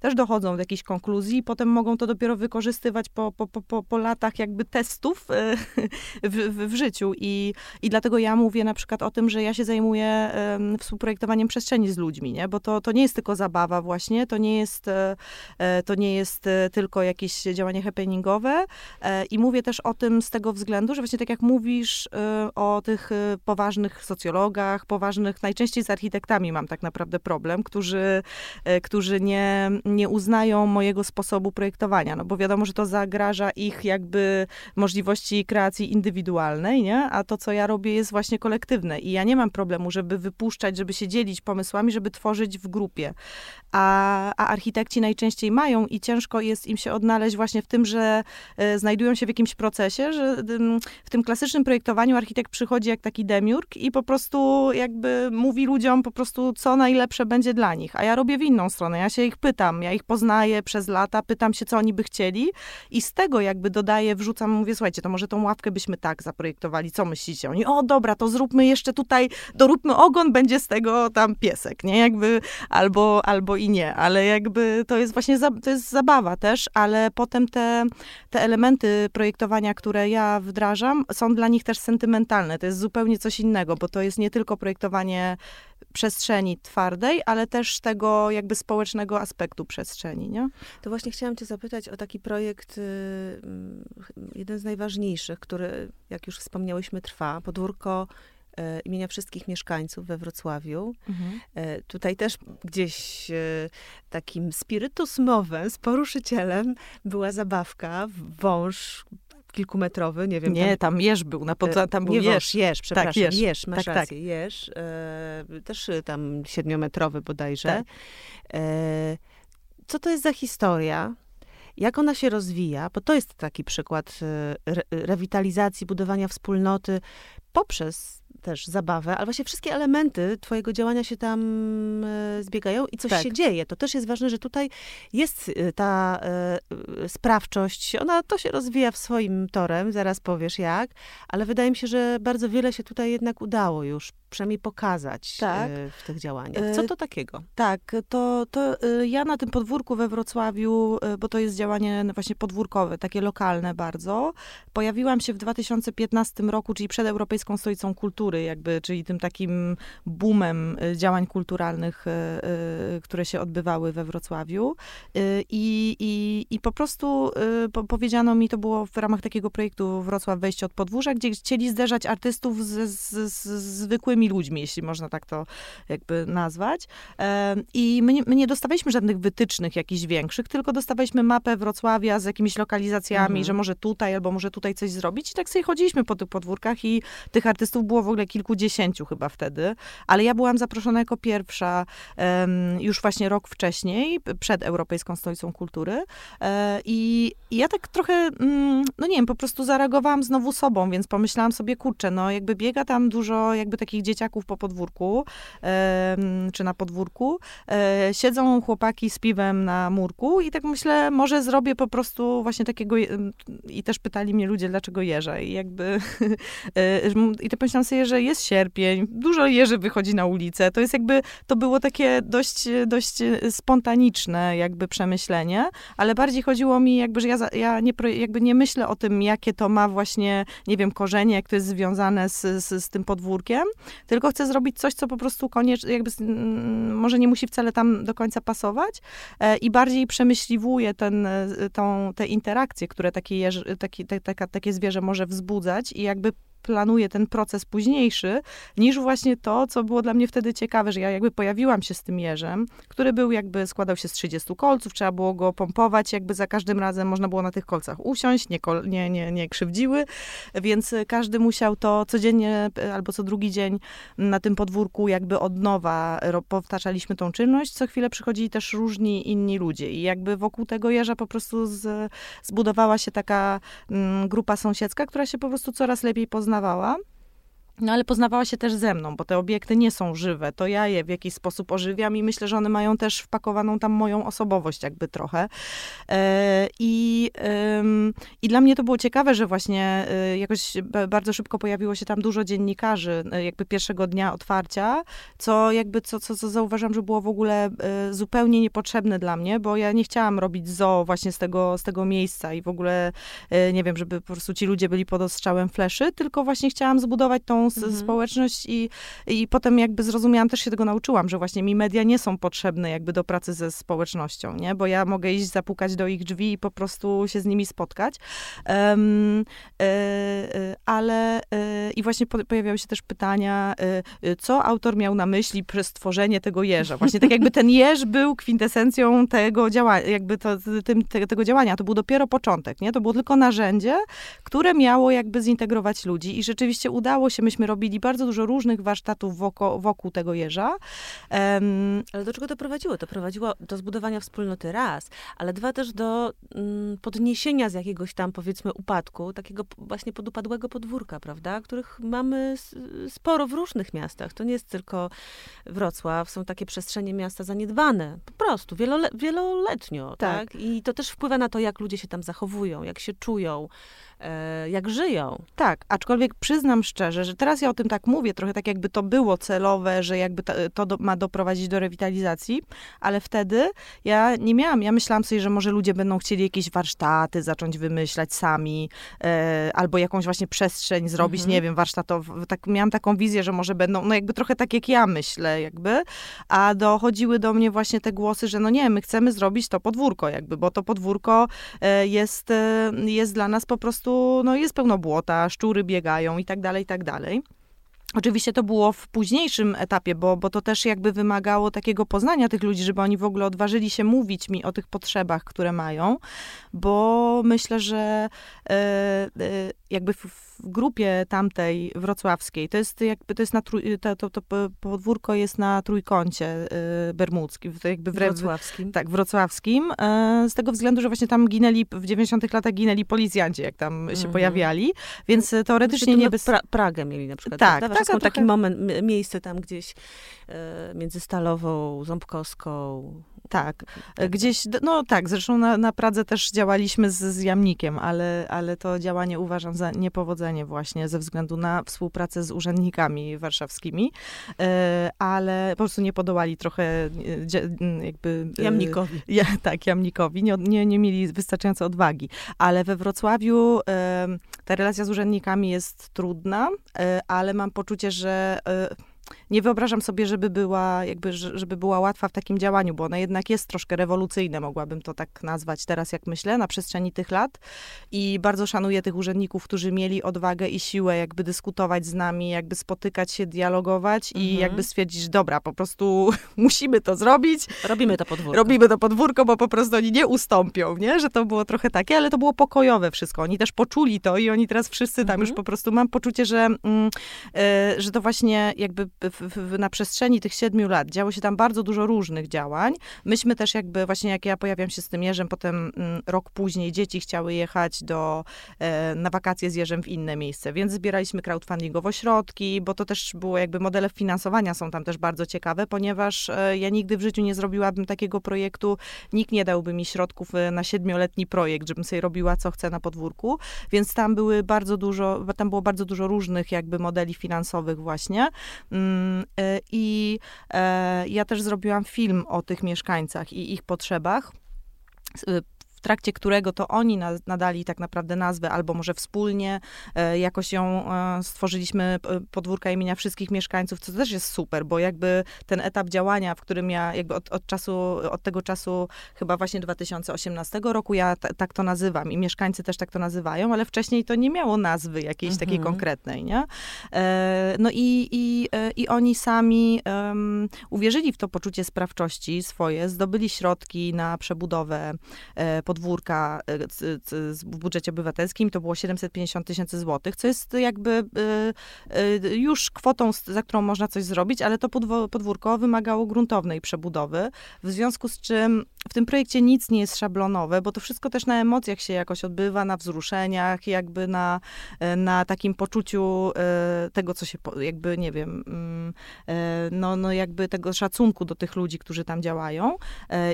też dochodzą do jakiejś konkluzji i potem mogą to dopiero wykorzystywać po, po, po, po, latach jakby testów e, [LAUGHS] w, w, w życiu. I, I dlatego ja mówię na przykład o tym, że ja się zajmuję em, współprojektowaniem przestrzeni z ludźmi, nie? bo to, to nie jest tylko zabawa właśnie, to nie jest, e, e, to nie jest tylko jakieś działanie happeningowe. I mówię też o tym z tego względu, że właśnie tak jak mówisz o tych poważnych socjologach, poważnych, najczęściej z architektami mam tak naprawdę problem, którzy, którzy nie, nie uznają mojego sposobu projektowania, no bo wiadomo, że to zagraża ich jakby możliwości kreacji indywidualnej, nie? A to, co ja robię, jest właśnie kolektywne i ja nie mam problemu, żeby wypuszczać, żeby się dzielić pomysłami, żeby tworzyć w grupie. A, a architekci najczęściej mają i ciężko jest im się odnaleźć właśnie w tym, że e, znajdują się w jakimś procesie, że w tym klasycznym projektowaniu architekt przychodzi jak taki demiurg i po prostu jakby mówi ludziom po prostu, co najlepsze będzie dla nich. A ja robię w inną stronę. Ja się ich pytam, ja ich poznaję przez lata, pytam się, co oni by chcieli i z tego jakby dodaję, wrzucam, mówię, słuchajcie, to może tą ławkę byśmy tak zaprojektowali, co myślicie? Oni, o dobra, to zróbmy jeszcze tutaj, doróbmy ogon, będzie z tego tam piesek, nie? Jakby albo, albo i nie, ale jakby to jest właśnie, za, to jest zabawa też, ale potem te, te elementy projektowania, które ja wdrażam, są dla nich też sentymentalne. To jest zupełnie coś innego, bo to jest nie tylko projektowanie przestrzeni twardej, ale też tego jakby społecznego aspektu przestrzeni, nie? To właśnie chciałam cię zapytać o taki projekt, y, mm, jeden z najważniejszych, który, jak już wspomniałyśmy, trwa. Podwórko e, imienia wszystkich mieszkańców we Wrocławiu. Mhm. E, tutaj też gdzieś takim spiritus movem z poruszycielem była zabawka, wąż kilkumetrowy, nie wiem. Nie, tam, tam jeż był, na pod, tam był nie jeż. Jeż, przepraszam, tak, jeż. jeż, masz tak, rację, tak. jeż. E, też tam siedmiometrowy bodajże. Tak. E, co to jest za historia? Jak ona się rozwija? Bo to jest taki przykład re rewitalizacji, budowania wspólnoty poprzez też zabawę, ale właśnie wszystkie elementy twojego działania się tam e, zbiegają i coś tak. się dzieje. To też jest ważne, że tutaj jest e, ta e, sprawczość, ona to się rozwija w swoim torem, zaraz powiesz jak, ale wydaje mi się, że bardzo wiele się tutaj jednak udało już przynajmniej pokazać tak. w tych działaniach. Co to takiego? Tak, to, to ja na tym podwórku we Wrocławiu, bo to jest działanie właśnie podwórkowe, takie lokalne bardzo, pojawiłam się w 2015 roku, czyli przed Europejską Stolicą Kultury, jakby, czyli tym takim boomem działań kulturalnych, które się odbywały we Wrocławiu. I, i, i po prostu powiedziano mi, to było w ramach takiego projektu Wrocław Wejście od Podwórza, gdzie chcieli zderzać artystów z, z, z zwykłymi ludźmi, jeśli można tak to jakby nazwać. I my nie, my nie dostawaliśmy żadnych wytycznych jakichś większych, tylko dostawaliśmy mapę Wrocławia z jakimiś lokalizacjami, mhm. że może tutaj albo może tutaj coś zrobić. I tak sobie chodziliśmy po tych podwórkach i tych artystów było w ogóle kilkudziesięciu chyba wtedy, ale ja byłam zaproszona jako pierwsza już właśnie rok wcześniej, przed Europejską Stolicą Kultury e, i, i, ja tak trochę, mm, no nie wiem, po prostu zareagowałam znowu sobą, więc pomyślałam sobie, kurczę, no jakby biega tam dużo jakby takich dzieciaków po podwórku, czy na podwórku, e, siedzą chłopaki z piwem na murku i tak myślę, może zrobię po prostu właśnie takiego, i też pytali mnie ludzie, dlaczego jeża i jakby, [LAUGHS] e, i to pomyślałam sobie, że jest sierpień, dużo jeży wychodzi na ulicę. To jest jakby, to było takie dość, dość spontaniczne jakby przemyślenie, ale bardziej chodziło mi jakby, że ja, ja nie, jakby nie myślę o tym, jakie to ma właśnie, nie wiem, korzenie, jak to jest związane z, z, z tym podwórkiem, tylko chcę zrobić coś, co po prostu koniecznie, jakby może nie musi wcale tam do końca pasować e, i bardziej przemyśliwuję ten, e, tą, te interakcje, które takie, jeż, taki, te, taka, takie zwierzę może wzbudzać i jakby planuję ten proces późniejszy, niż właśnie to, co było dla mnie wtedy ciekawe, że ja jakby pojawiłam się z tym jeżem, który był jakby, składał się z 30 kolców, trzeba było go pompować, jakby za każdym razem można było na tych kolcach usiąść, nie, kol, nie, nie, nie krzywdziły, więc każdy musiał to codziennie albo co drugi dzień na tym podwórku jakby od nowa powtarzaliśmy tą czynność, co chwilę przychodzili też różni inni ludzie i jakby wokół tego jeża po prostu z, zbudowała się taka mm, grupa sąsiedzka, która się po prostu coraz lepiej poznała poznawała. No ale poznawała się też ze mną, bo te obiekty nie są żywe. To ja je w jakiś sposób ożywiam i myślę, że one mają też wpakowaną tam moją osobowość jakby trochę. E, I, i dla mnie to było ciekawe, że właśnie e, jakoś bardzo szybko pojawiło się tam dużo dziennikarzy e, jakby pierwszego dnia otwarcia, co jakby, co, co, co zauważam, że było w ogóle zupełnie niepotrzebne dla mnie, bo ja nie chciałam robić zo właśnie z tego, z tego miejsca i w ogóle nie wiem, żeby po prostu ci ludzie byli pod ostrzałem fleszy, tylko właśnie chciałam zbudować tą mhm. społeczność i, i potem jakby zrozumiałam, też się tego nauczyłam, że właśnie mi media nie są potrzebne jakby do pracy ze społecznością, nie? Bo ja mogę iść zapukać do ich drzwi i po prostu się z nimi spotkać. Um, e, ale e, i właśnie po, pojawiały się też pytania, co autor miał na myśli przez tworzenie tego jeża. Właśnie tak jakby ten jeż był kwintesencją tego działania, jakby to, tym, te, tego działania. To był dopiero początek, nie? To było tylko narzędzie, które miało jakby zintegrować ludzi i rzeczywiście udało się, myśmy robili bardzo dużo różnych warsztatów wokół, wokół tego jeża. Um, ale do czego to prowadziło? To prowadziło do zbudowania wspólnoty raz, ale dwa też do mm, podniesienia z jakiegoś tam powiedzmy upadku, takiego właśnie podupadłego podwórka, prawda? Których mamy sporo w różnych miastach. To nie jest tylko Wrocław, są takie przestrzenie miasta zaniedbane, po prostu, wielole, wieloletnio, tak. tak? I to też wpływa na to, jak ludzie się tam zachowują, jak się czują, jak żyją. Tak, aczkolwiek przyznam szczerze, że teraz ja o tym tak mówię, trochę tak jakby to było celowe, że jakby to, to do, ma doprowadzić do rewitalizacji, ale wtedy ja nie miałam, ja myślałam sobie, że może ludzie będą chcieli jakieś warsztaty zacząć wymyślać sami, e, albo jakąś właśnie przestrzeń zrobić, mhm. nie wiem, warsztatową. Tak, miałam taką wizję, że może będą, no jakby trochę tak jak ja myślę, jakby, a dochodziły do mnie właśnie te głosy, że no nie, my chcemy zrobić to podwórko, jakby, bo to podwórko e, jest, e, jest dla nas po prostu, no jest pełno błota, szczury biegają i tak dalej, i tak dalej. Oczywiście to było w późniejszym etapie, bo, bo to też jakby wymagało takiego poznania tych ludzi, żeby oni w ogóle odważyli się mówić mi o tych potrzebach, które mają, bo myślę, że e, e, jakby w, w, grupie tamtej wrocławskiej, to jest jakby, to jest na trój, to, to, to podwórko jest na trójkącie e, bermudzkim, to jakby w, wrocławskim. Tak, wrocławskim, z tego względu, że właśnie tam ginęli, w 90 latach ginęli policjanci, jak tam się mhm. pojawiali, więc teoretycznie nie bez... Pra Pragę mieli na przykład. Tak, tak taka taki moment, miejsce tam gdzieś e, między Stalową, Ząbkowską. Tak, tak, gdzieś, no tak, zresztą na, na Pradze też działaliśmy z, z Jamnikiem, ale, ale to działanie uważam za niepowodzenie właśnie ze względu na współpracę z urzędnikami warszawskimi, e, ale po prostu nie podołali trochę e, jakby... Jamnikowi. Ja, tak, Jamnikowi, nie, nie, nie mieli wystarczająco odwagi, ale we Wrocławiu ta relacja z urzędnikami jest trudna, ale mam poczucie, że nie wyobrażam sobie, żeby była, jakby, żeby była łatwa w takim działaniu, bo ona jednak jest troszkę rewolucyjna, mogłabym to tak nazwać teraz, jak myślę, na przestrzeni tych lat. I bardzo szanuję tych urzędników, którzy mieli odwagę i siłę jakby dyskutować z nami, jakby spotykać się, dialogować mhm. i jakby stwierdzić, dobra, po prostu [LAUGHS] musimy to zrobić. Robimy to podwórko. Robimy to podwórko, bo po prostu oni nie ustąpią, nie? Że to było trochę takie, ale to było pokojowe wszystko. Oni też poczuli to i oni teraz wszyscy tam mhm. już po prostu, mam poczucie, że, mm, y, że to właśnie jakby w, na przestrzeni tych siedmiu lat działo się tam bardzo dużo różnych działań. Myśmy też jakby, właśnie jak ja pojawiam się z tym Jerzem, potem mm, rok później dzieci chciały jechać do, e, na wakacje z Jerzem w inne miejsce, więc zbieraliśmy crowdfundingowo środki, bo to też było jakby modele finansowania są tam też bardzo ciekawe, ponieważ e, ja nigdy w życiu nie zrobiłabym takiego projektu, nikt nie dałby mi środków e, na siedmioletni projekt, żebym sobie robiła co chcę na podwórku, więc tam były bardzo dużo, tam było bardzo dużo różnych jakby modeli finansowych właśnie. Mm, I e, ja też zrobiłam film o tych mieszkańcach i ich potrzebach trakcie którego to oni nadali tak naprawdę nazwę, albo może wspólnie e, jakoś ją e, stworzyliśmy, e, podwórka imienia wszystkich mieszkańców, co też jest super, bo jakby ten etap działania, w którym ja jakby od, od czasu, od tego czasu chyba właśnie 2018 roku ja tak to nazywam i mieszkańcy też tak to nazywają, ale wcześniej to nie miało nazwy jakiejś mhm. takiej konkretnej, nie? no i, i, i oni sami um, uwierzyli w to poczucie sprawczości swoje, zdobyli środki na przebudowę pod podwórka e, w budżecie obywatelskim, to było 750 tysięcy złotych, co jest jakby e, e, już kwotą, za którą można coś zrobić, ale to podwórko wymagało gruntownej przebudowy, w związku z czym w tym projekcie nic nie jest szablonowe, bo to wszystko też na emocjach się jakoś odbywa, na wzruszeniach, jakby na, na takim poczuciu tego, co się, jakby, nie wiem, mm, no, no jakby tego szacunku do tych ludzi, którzy tam działają.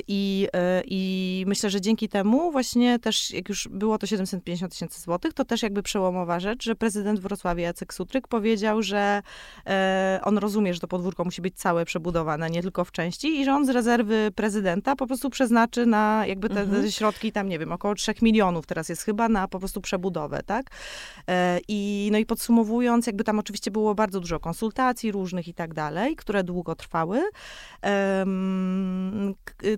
I, i myślę, że dzięki temu temu właśnie też, jak już było to 750 tysięcy złotych, to też jakby przełomowa rzecz, że prezydent Wrocławia Jacek Sutryk powiedział, że e, on rozumie, że to podwórko musi być całe przebudowane, nie tylko w części i że on z rezerwy prezydenta po prostu przeznaczy na jakby te, mhm. środki tam, nie wiem, około 3 milionów teraz jest chyba na po prostu przebudowę, tak? E, I no i podsumowując, jakby tam oczywiście było bardzo dużo konsultacji różnych i tak dalej, które długo trwały, e,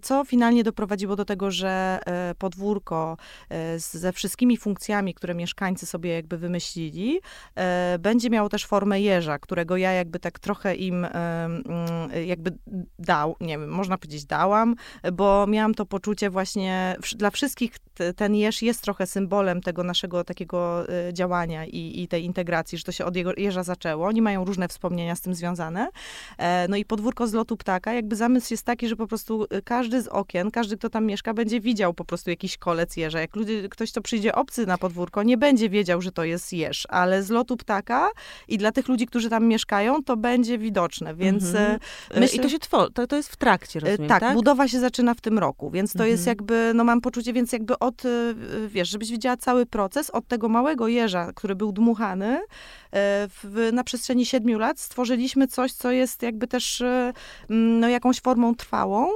co finalnie doprowadziło do tego, że e, podwórko e, ze wszystkimi funkcjami, które mieszkańcy sobie jakby wymyślili, e, będzie miało też formę jeża, którego ja jakby tak trochę im mm, jakby dał, nie wiem, można powiedzieć dałam, bo miałam to poczucie właśnie, dla wszystkich ten jeż jest trochę symbolem tego naszego takiego e, działania i, i tej integracji, że to się od jeża zaczęło. Oni mają różne wspomnienia z tym związane. No i podwórko z lotu ptaka, jakby zamysł jest taki, że po prostu każdy z okien, każdy, kto tam mieszka, będzie widział po prostu jakiś kolec jeża. Jak ludzie, ktoś, kto przyjdzie obcy na podwórko, nie będzie wiedział, że to jest jeż, ale z lotu ptaka i dla tych ludzi, którzy tam mieszkają, to będzie widoczne, więc mhm. E, myślę, I to się tworzy, to, to jest w trakcie, e, rozumiem, tak, tak? budowa się zaczyna w tym roku, więc to mhm. jest jakby, no mam poczucie, więc jakby od, e, wiesz, żebyś widziała cały proces, od tego małego jeża, który był dmuchany, w, na przestrzeni siedmiu lat stworzyliśmy coś, co jest jakby też no, jakąś formą trwałą,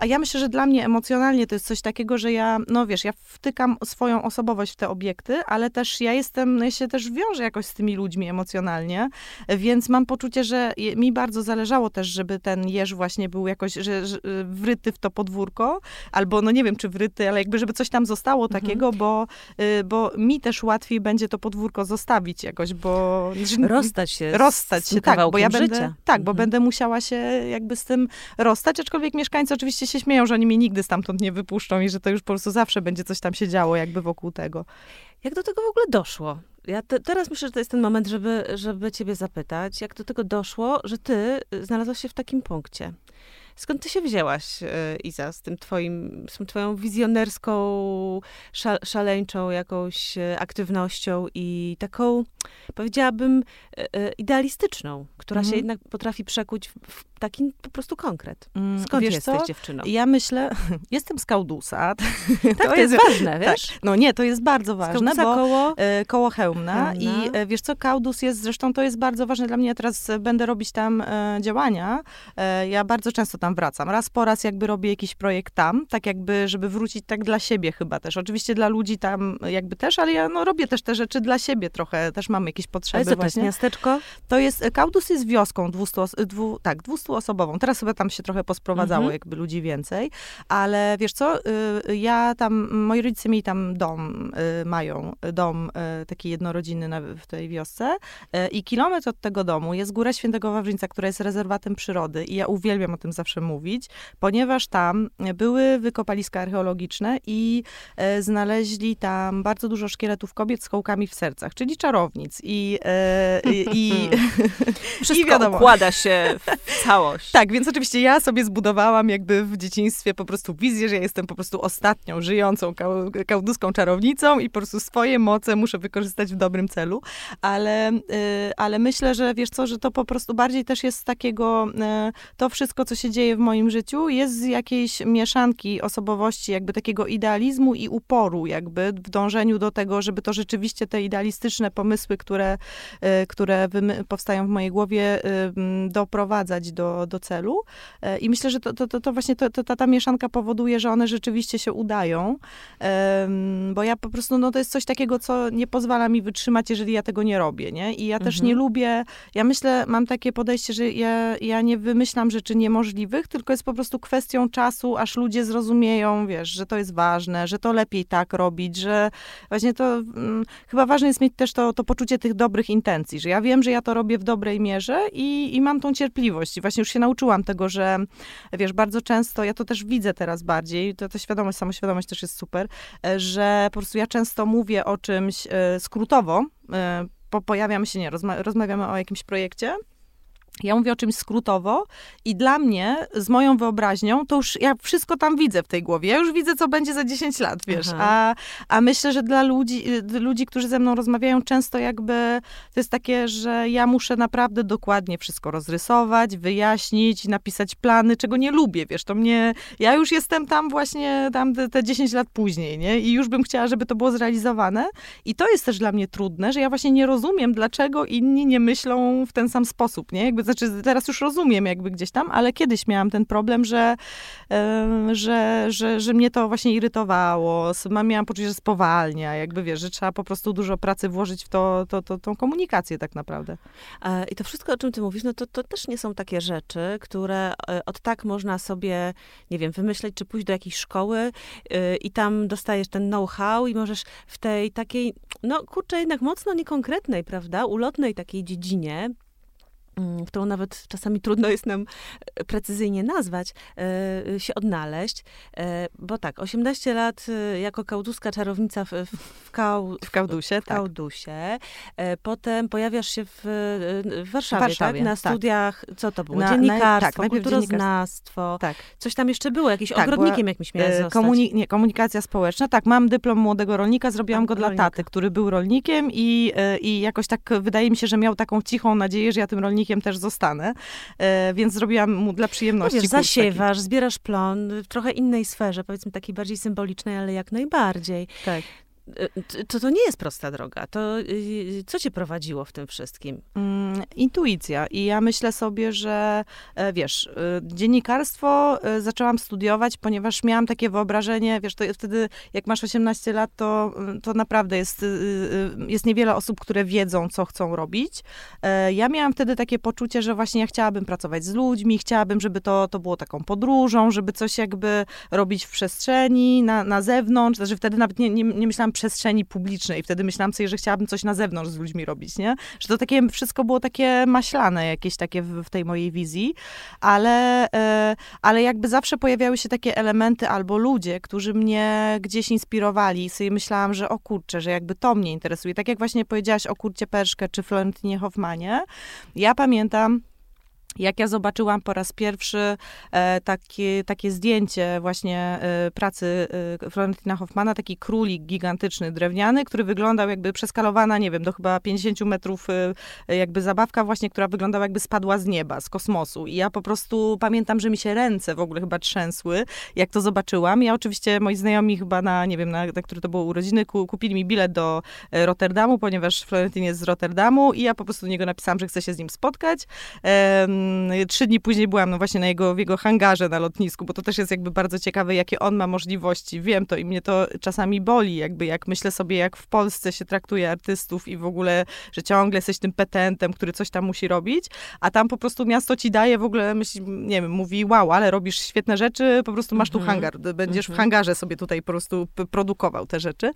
a ja myślę, że dla mnie emocjonalnie to jest coś takiego, że ja, no wiesz, ja wtykam swoją osobowość w te obiekty, ale też ja jestem, no ja się też wiążę jakoś z tymi ludźmi emocjonalnie, więc mam poczucie, że mi bardzo zależało też, żeby ten jeż właśnie był jakoś że, że wryty w to podwórko, albo no nie wiem, czy wryty, ale jakby, żeby coś tam zostało mhm. takiego, bo, y, bo mi też łatwiej będzie to podwórko zostawić jakoś, bo... Rozstać się Rozstać się, tak, bo ja życia. będę, tak, bo mhm. będę musiała się jakby z tym rozstać, aczkolwiek mieszkańcy oczywiście się śmieją, że oni mnie nigdy stamtąd nie wypuszczą i że to już po prostu zawsze będzie coś tam się działo jakby wokół tego. Jak do tego w ogóle doszło? Ja te, teraz myślę, że to jest ten moment, żeby, żeby ciebie zapytać, jak do tego doszło, że ty znalazłaś się w takim punkcie. Skąd ty się wzięłaś, e, Iza, z tym twoim, z tą twoją wizjonerską, szaleńczą jakąś e, aktywnością i taką, powiedziałabym, e, idealistyczną, która mhm. się jednak potrafi przekuć w taki po prostu konkret. Mm, Skąd wiesz jesteś co? dziewczyną? Ja myślę, [LAUGHS] jestem z Kaudusa. [LAUGHS] tak, to, to jest, ważne, tak. wiesz? Tak. No nie, to jest bardzo ważne, bo koło, koło Hełmna, i wiesz co, Kaudus jest, zresztą to jest bardzo ważne dla mnie, ja teraz będę robić tam działania. ja bardzo często tam wracam. Raz po raz jakby robię jakiś projekt tam, tak jakby, żeby wrócić tak dla siebie chyba też. Oczywiście dla ludzi tam jakby też, ale ja no, robię też te rzeczy dla siebie trochę, też mam jakieś potrzeby Ale co to jest miasteczko? To jest, Kaudus jest wioską dwustu, dwu, tak, dwustuosobową. Teraz chyba tam się trochę posprowadzało mhm. jakby ludzi więcej, ale wiesz co, y, ja tam, moi rodzice mieli tam dom, y, mają dom y, taki jednorodzinny na, w tej wiosce i kilometr od tego domu jest Góra Świętego Wawrzyńca, która jest rezerwatem przyrody i ja uwielbiam o tym zawsze mówić, ponieważ tam były wykopaliska archeologiczne i e, znaleźli tam bardzo dużo szkieletów kobiet z kołkami w sercach, czyli czarownic. I, e, i, [LAUGHS] [LAUGHS] Wszystko i wiadomo. układa się w [LAUGHS] całość. tak, więc oczywiście ja sobie zbudowałam jakby w dzieciństwie po prostu wizję, że ja jestem po prostu ostatnią żyjącą kałduską czarownicą i po prostu swoje moce muszę wykorzystać w dobrym celu, ale, e, ale myślę, że wiesz co, że to po prostu bardziej też jest z takiego, e, to wszystko, co się dzieje w moim życiu, jest z jakiejś mieszanki osobowości, jakby takiego idealizmu i uporu, jakby w dążeniu do tego, żeby to rzeczywiście te idealistyczne pomysły, które, e, które powstają w mojej głowie, e, doprowadzać do, do celu. E, I myślę, że to, to, to właśnie to, to, ta, ta mieszanka powoduje, że one rzeczywiście się udają, bo ja po prostu, no to jest coś takiego, co nie pozwala mi wytrzymać, jeżeli ja tego nie robię, nie? I ja też mhm. nie lubię, ja myślę, mam takie podejście, że ja, ja nie wymyślam rzeczy niemożliwych, tylko jest po prostu kwestią czasu, aż ludzie zrozumieją, wiesz, że to jest ważne, że to lepiej tak robić, że właśnie to hmm, chyba ważne jest mieć też to, to poczucie tych dobrych intencji, że ja wiem, że ja to robię w dobrej mierze i, i mam tą cierpliwość. I właśnie już się nauczyłam tego, że wiesz, bardzo często, ja to też widzę teraz bardziej, to, to świadomość, samoświadomość też jest super, e, że po prostu ja często mówię o czymś e, skrótowo, e, po, pojawiamy się, nie, rozma rozmawiamy o jakimś projekcie, ja mówię o czymś skrótowo i dla mnie, z moją wyobraźnią, to już ja wszystko tam widzę w tej głowie. Ja już widzę, co będzie za 10 lat, wiesz. A, a myślę, że dla ludzi, ludzi, którzy ze mną rozmawiają, często jakby to jest takie, że ja muszę naprawdę dokładnie wszystko rozrysować, wyjaśnić, napisać plany, czego nie lubię, wiesz. To mnie, ja już jestem tam właśnie tam te, te 10 lat później, nie? I już bym chciała, żeby to było zrealizowane. I to jest też dla mnie trudne, że ja właśnie nie rozumiem, dlaczego inni nie myślą w ten sam sposób, nie? Jakby znaczy teraz już rozumiem jakby gdzieś tam, ale kiedyś miałam ten problem, że, że, że, że mnie to właśnie irytowało, miałam poczucie, że spowalnia, jakby wiesz, że trzeba po prostu dużo pracy włożyć w to, to, to, tą komunikację tak naprawdę. E, I to wszystko, o czym ty mówisz, no to, to też nie są takie rzeczy, które e, od tak można sobie, nie wiem, wymyśleć, czy pójść do jakiejś szkoły e, i tam dostajesz ten know-how i możesz w tej takiej, no kurczę, jednak mocno niekonkretnej, prawda, ulotnej takiej dziedzinie którą nawet czasami trudno jest nam e, precyzyjnie nazwać, e, się odnaleźć. E, bo tak, 18 lat jako kauduska czarownica w, w, kał, w Kaudusie, w, tak. Potem pojawiasz się w, w Warszawie, Warszawie, tak? Na tak. studiach, co to było? Na, dziennikarstwo, na, tak, kulturoznawstwo. Tak. Coś tam jeszcze było, jakiś tak, ogrodnikiem jakimś miałeś zostać. Komuni nie, komunikacja społeczna. Tak, mam dyplom młodego rolnika, zrobiłam go rolnika. dla taty, który był rolnikiem i, i jakoś tak wydaje mi się, że miał taką cichą nadzieję, że ja tym rolnikiem też zostanę, e, więc zrobiłam mu dla przyjemności. No wiesz, zasiewasz, taki. zbierasz plon w trochę innej sferze, powiedzmy takiej bardziej symbolicznej, ale jak najbardziej. Tak. To, to nie jest prosta droga. To co cię prowadziło w tym wszystkim? Mm, intuicja. I ja myślę sobie, że wiesz, dziennikarstwo zaczęłam studiować, ponieważ miałam takie wyobrażenie, wiesz, to wtedy jak masz 18 lat, to, to naprawdę jest, jest niewiele osób, które wiedzą, co chcą robić. Ja miałam wtedy takie poczucie, że właśnie ja chciałabym pracować z ludźmi, chciałabym, żeby to, to było taką podróżą, żeby coś jakby robić w przestrzeni, na, na zewnątrz. Znaczy wtedy nawet nie, nie, nie myślałam przestrzeni publicznej. Wtedy myślałam sobie, że chciałabym coś na zewnątrz z ludźmi robić, nie? Że to takie wszystko było takie maślane jakieś takie w, w tej mojej wizji, ale, e, ale jakby zawsze pojawiały się takie elementy albo ludzie, którzy mnie gdzieś inspirowali i sobie myślałam, że o kurczę, że jakby to mnie interesuje. Tak jak właśnie powiedziałaś o Kurcie Perszkę czy Florentynie Hoffmanie, ja pamiętam, jak ja zobaczyłam po raz pierwszy e, takie, takie zdjęcie właśnie e, pracy e, Florentina Hoffmana, taki królik gigantyczny, drewniany, który wyglądał jakby przeskalowana, nie wiem, do chyba 50 metrów jakby zabawka właśnie, która wyglądała jakby spadła z nieba, z kosmosu. I ja po prostu pamiętam, że mi się ręce w ogóle chyba trzęsły, jak to zobaczyłam. Ja oczywiście, moi znajomi chyba na, nie wiem, na, na które to było urodziny, ku, kupili mi bilet do Rotterdamu, ponieważ Florentin jest z Rotterdamu i ja po prostu do niego napisałam, że chcę się z nim spotkać. Trzy dni później byłam no właśnie na jego, w jego hangarze na lotnisku, bo to też jest jakby bardzo ciekawe, jakie on ma możliwości. Wiem to i mnie to czasami boli, jakby jak myślę sobie, jak w Polsce się traktuje artystów i w ogóle, że ciągle jesteś tym petentem, który coś tam musi robić, a tam po prostu miasto ci daje w ogóle, myśli, nie wiem, mówi, wow, ale robisz świetne rzeczy, po prostu masz tu mhm. hangar, będziesz w mhm. hangarze sobie tutaj po prostu produkował te rzeczy.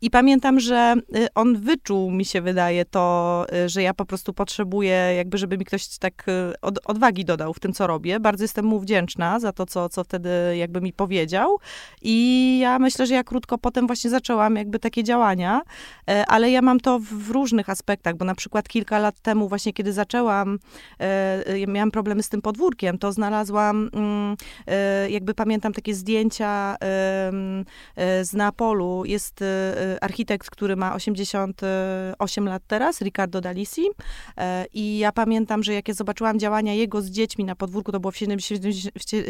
I pamiętam, że y, on wyczuł, mi się wydaje, to, y, że ja po prostu potrzebuję, jakby, żeby mi ktoś tak y, od, odwagi dodał w tym, co robię. Bardzo jestem mu wdzięczna za to, co, co wtedy jakby mi powiedział. I ja myślę, że ja krótko potem właśnie zaczęłam jakby takie działania, e, ale ja mam to w różnych aspektach, bo na przykład kilka lat temu właśnie, kiedy zaczęłam, e, miałam problemy z tym podwórkiem, to znalazłam, mm, e, jakby pamiętam takie zdjęcia z Neapolu. Jest architekt, który ma 88 lat teraz, Riccardo Dalisi. I ja pamiętam, że jak ja zobaczyłam działania jego z dziećmi na podwórku, to było w 70,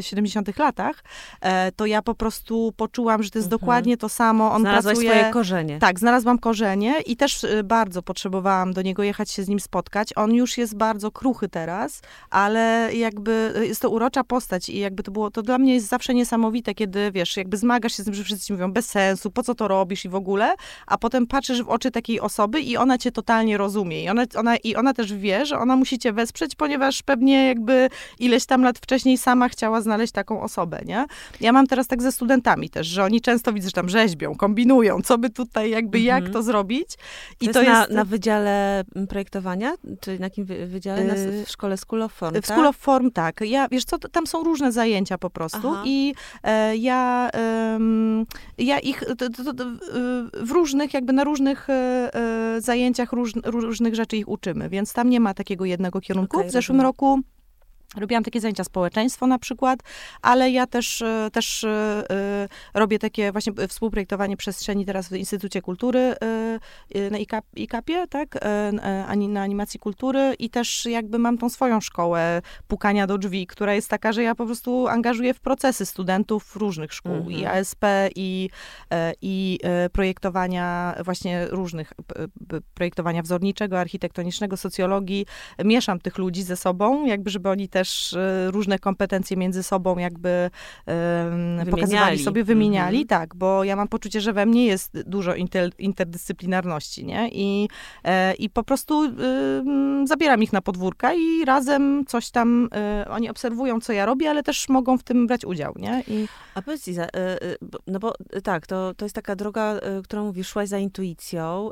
w 70 latach, e, to ja po prostu poczułam, że to jest mhm. dokładnie to samo. On Znalazłaś pracuje... swoje korzenie. Tak, znalazłam korzenie i też e, bardzo potrzebowałam do niego jechać się z nim spotkać. On już jest bardzo kruchy teraz, ale jakby e, jest to urocza postać i jakby to było, to dla mnie jest zawsze niesamowite, kiedy wiesz, jakby zmagasz się z tym, że wszyscy mówią bez sensu, po co to robisz i w ogóle, a potem patrzysz w oczy takiej osoby i ona cię totalnie rozumie i ona, ona, i ona też wie, że ona musi cię wesprzeć, ponieważ pewnie jakby ileś tam lat wcześniej sama chciała znaleźć taką osobę, nie? Ja mam teraz tak ze studentami też, że oni często widzę, że tam rzeźbią, kombinują, co by tutaj jakby, mhm. jak to zrobić. I to, to jest, jest, Na, na wydziale projektowania? Czy na jakim wydziale? Na, y, w szkole School of Form, W School of Form, tak. Ja, wiesz co, tam są różne zajęcia po prostu Aha. i e, ja, e, ja ich to, to, to, w różnych, jakby na różnych e, e, zajęciach róż, różnych rzeczy ich uczymy, więc tam nie ma takiego jednego kierunku. Okay, w zeszłym rozumiem. roku roku Robiłam takie zajęcia społeczeństwo na przykład, ale ja też, e, też e, e, robię takie właśnie współprojektowanie przestrzeni teraz w Instytucie Kultury na IKAP-ie, tak, na animacji kultury i też jakby mam tą swoją szkołę pukania do drzwi, która jest taka, że ja po prostu angażuję w procesy studentów różnych szkół, mhm. i ASP, i, i projektowania właśnie różnych, projektowania wzorniczego, architektonicznego, socjologii. Mieszam tych ludzi ze sobą, jakby żeby oni też e, różne kompetencje między sobą jakby um, pokazywali sobie, wymieniali, mhm. tak, bo ja mam poczucie, że we mnie jest dużo inter, interdyscyplinarności, nie? I, e, i po prostu e, zabieram ich na podwórka i razem coś tam, e, oni obserwują, co ja robię, ale też mogą w tym brać udział, nie? I... A powiedz Iza, no bo tak, to, to jest taka droga, którą mówisz, szłaś za intuicją,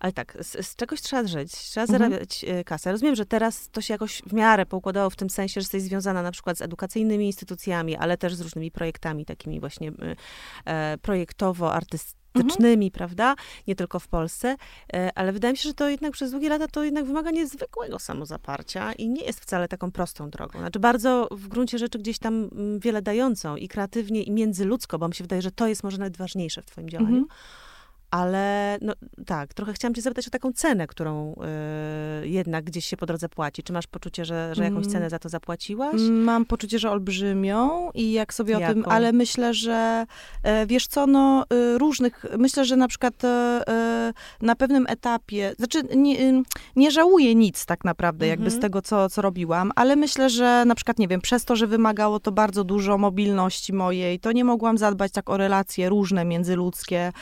ale tak, z, z czegoś trzeba żyć, trzeba mhm. zarabiać kasę. Rozumiem, że teraz to się jakoś w miarę poukładało w tym sensie, że jesteś związana na przykład z edukacyjnymi instytucjami, ale też z różnymi projektami takimi właśnie y, e, projektowo-artystycznymi, mhm. prawda? Nie tylko w Polsce, e, ale wydaje mi się, że to jednak przez długie lata to jednak wymaga niezwykłego samozaparcia i nie jest wcale taką prostą drogą. Znaczy bardzo w gruncie rzeczy gdzieś tam mm, wiele dającą i kreatywnie i międzyludzko, bo mi się wydaje, że to jest może nawet ważniejsze w twoim działaniu. Mhm ale no, tak, trochę chciałam cię zapytać o taką cenę, którą y, jednak gdzieś się po drodze płaci. Czy masz poczucie, że, że jakąś cenę za to zapłaciłaś? Mam poczucie, że olbrzymią i jak sobie Jaką? o tym, ale myślę, że e, wiesz co, no y, różnych, myślę, że na przykład e, e, na pewnym etapie, znaczy nie, y, nie żałuję nic tak naprawdę jakby z Mhm. tego, co, co robiłam, ale myślę, że na przykład, nie wiem, przez to, że wymagało to bardzo dużo mobilności mojej, to nie mogłam zadbać tak o relacje różne międzyludzkie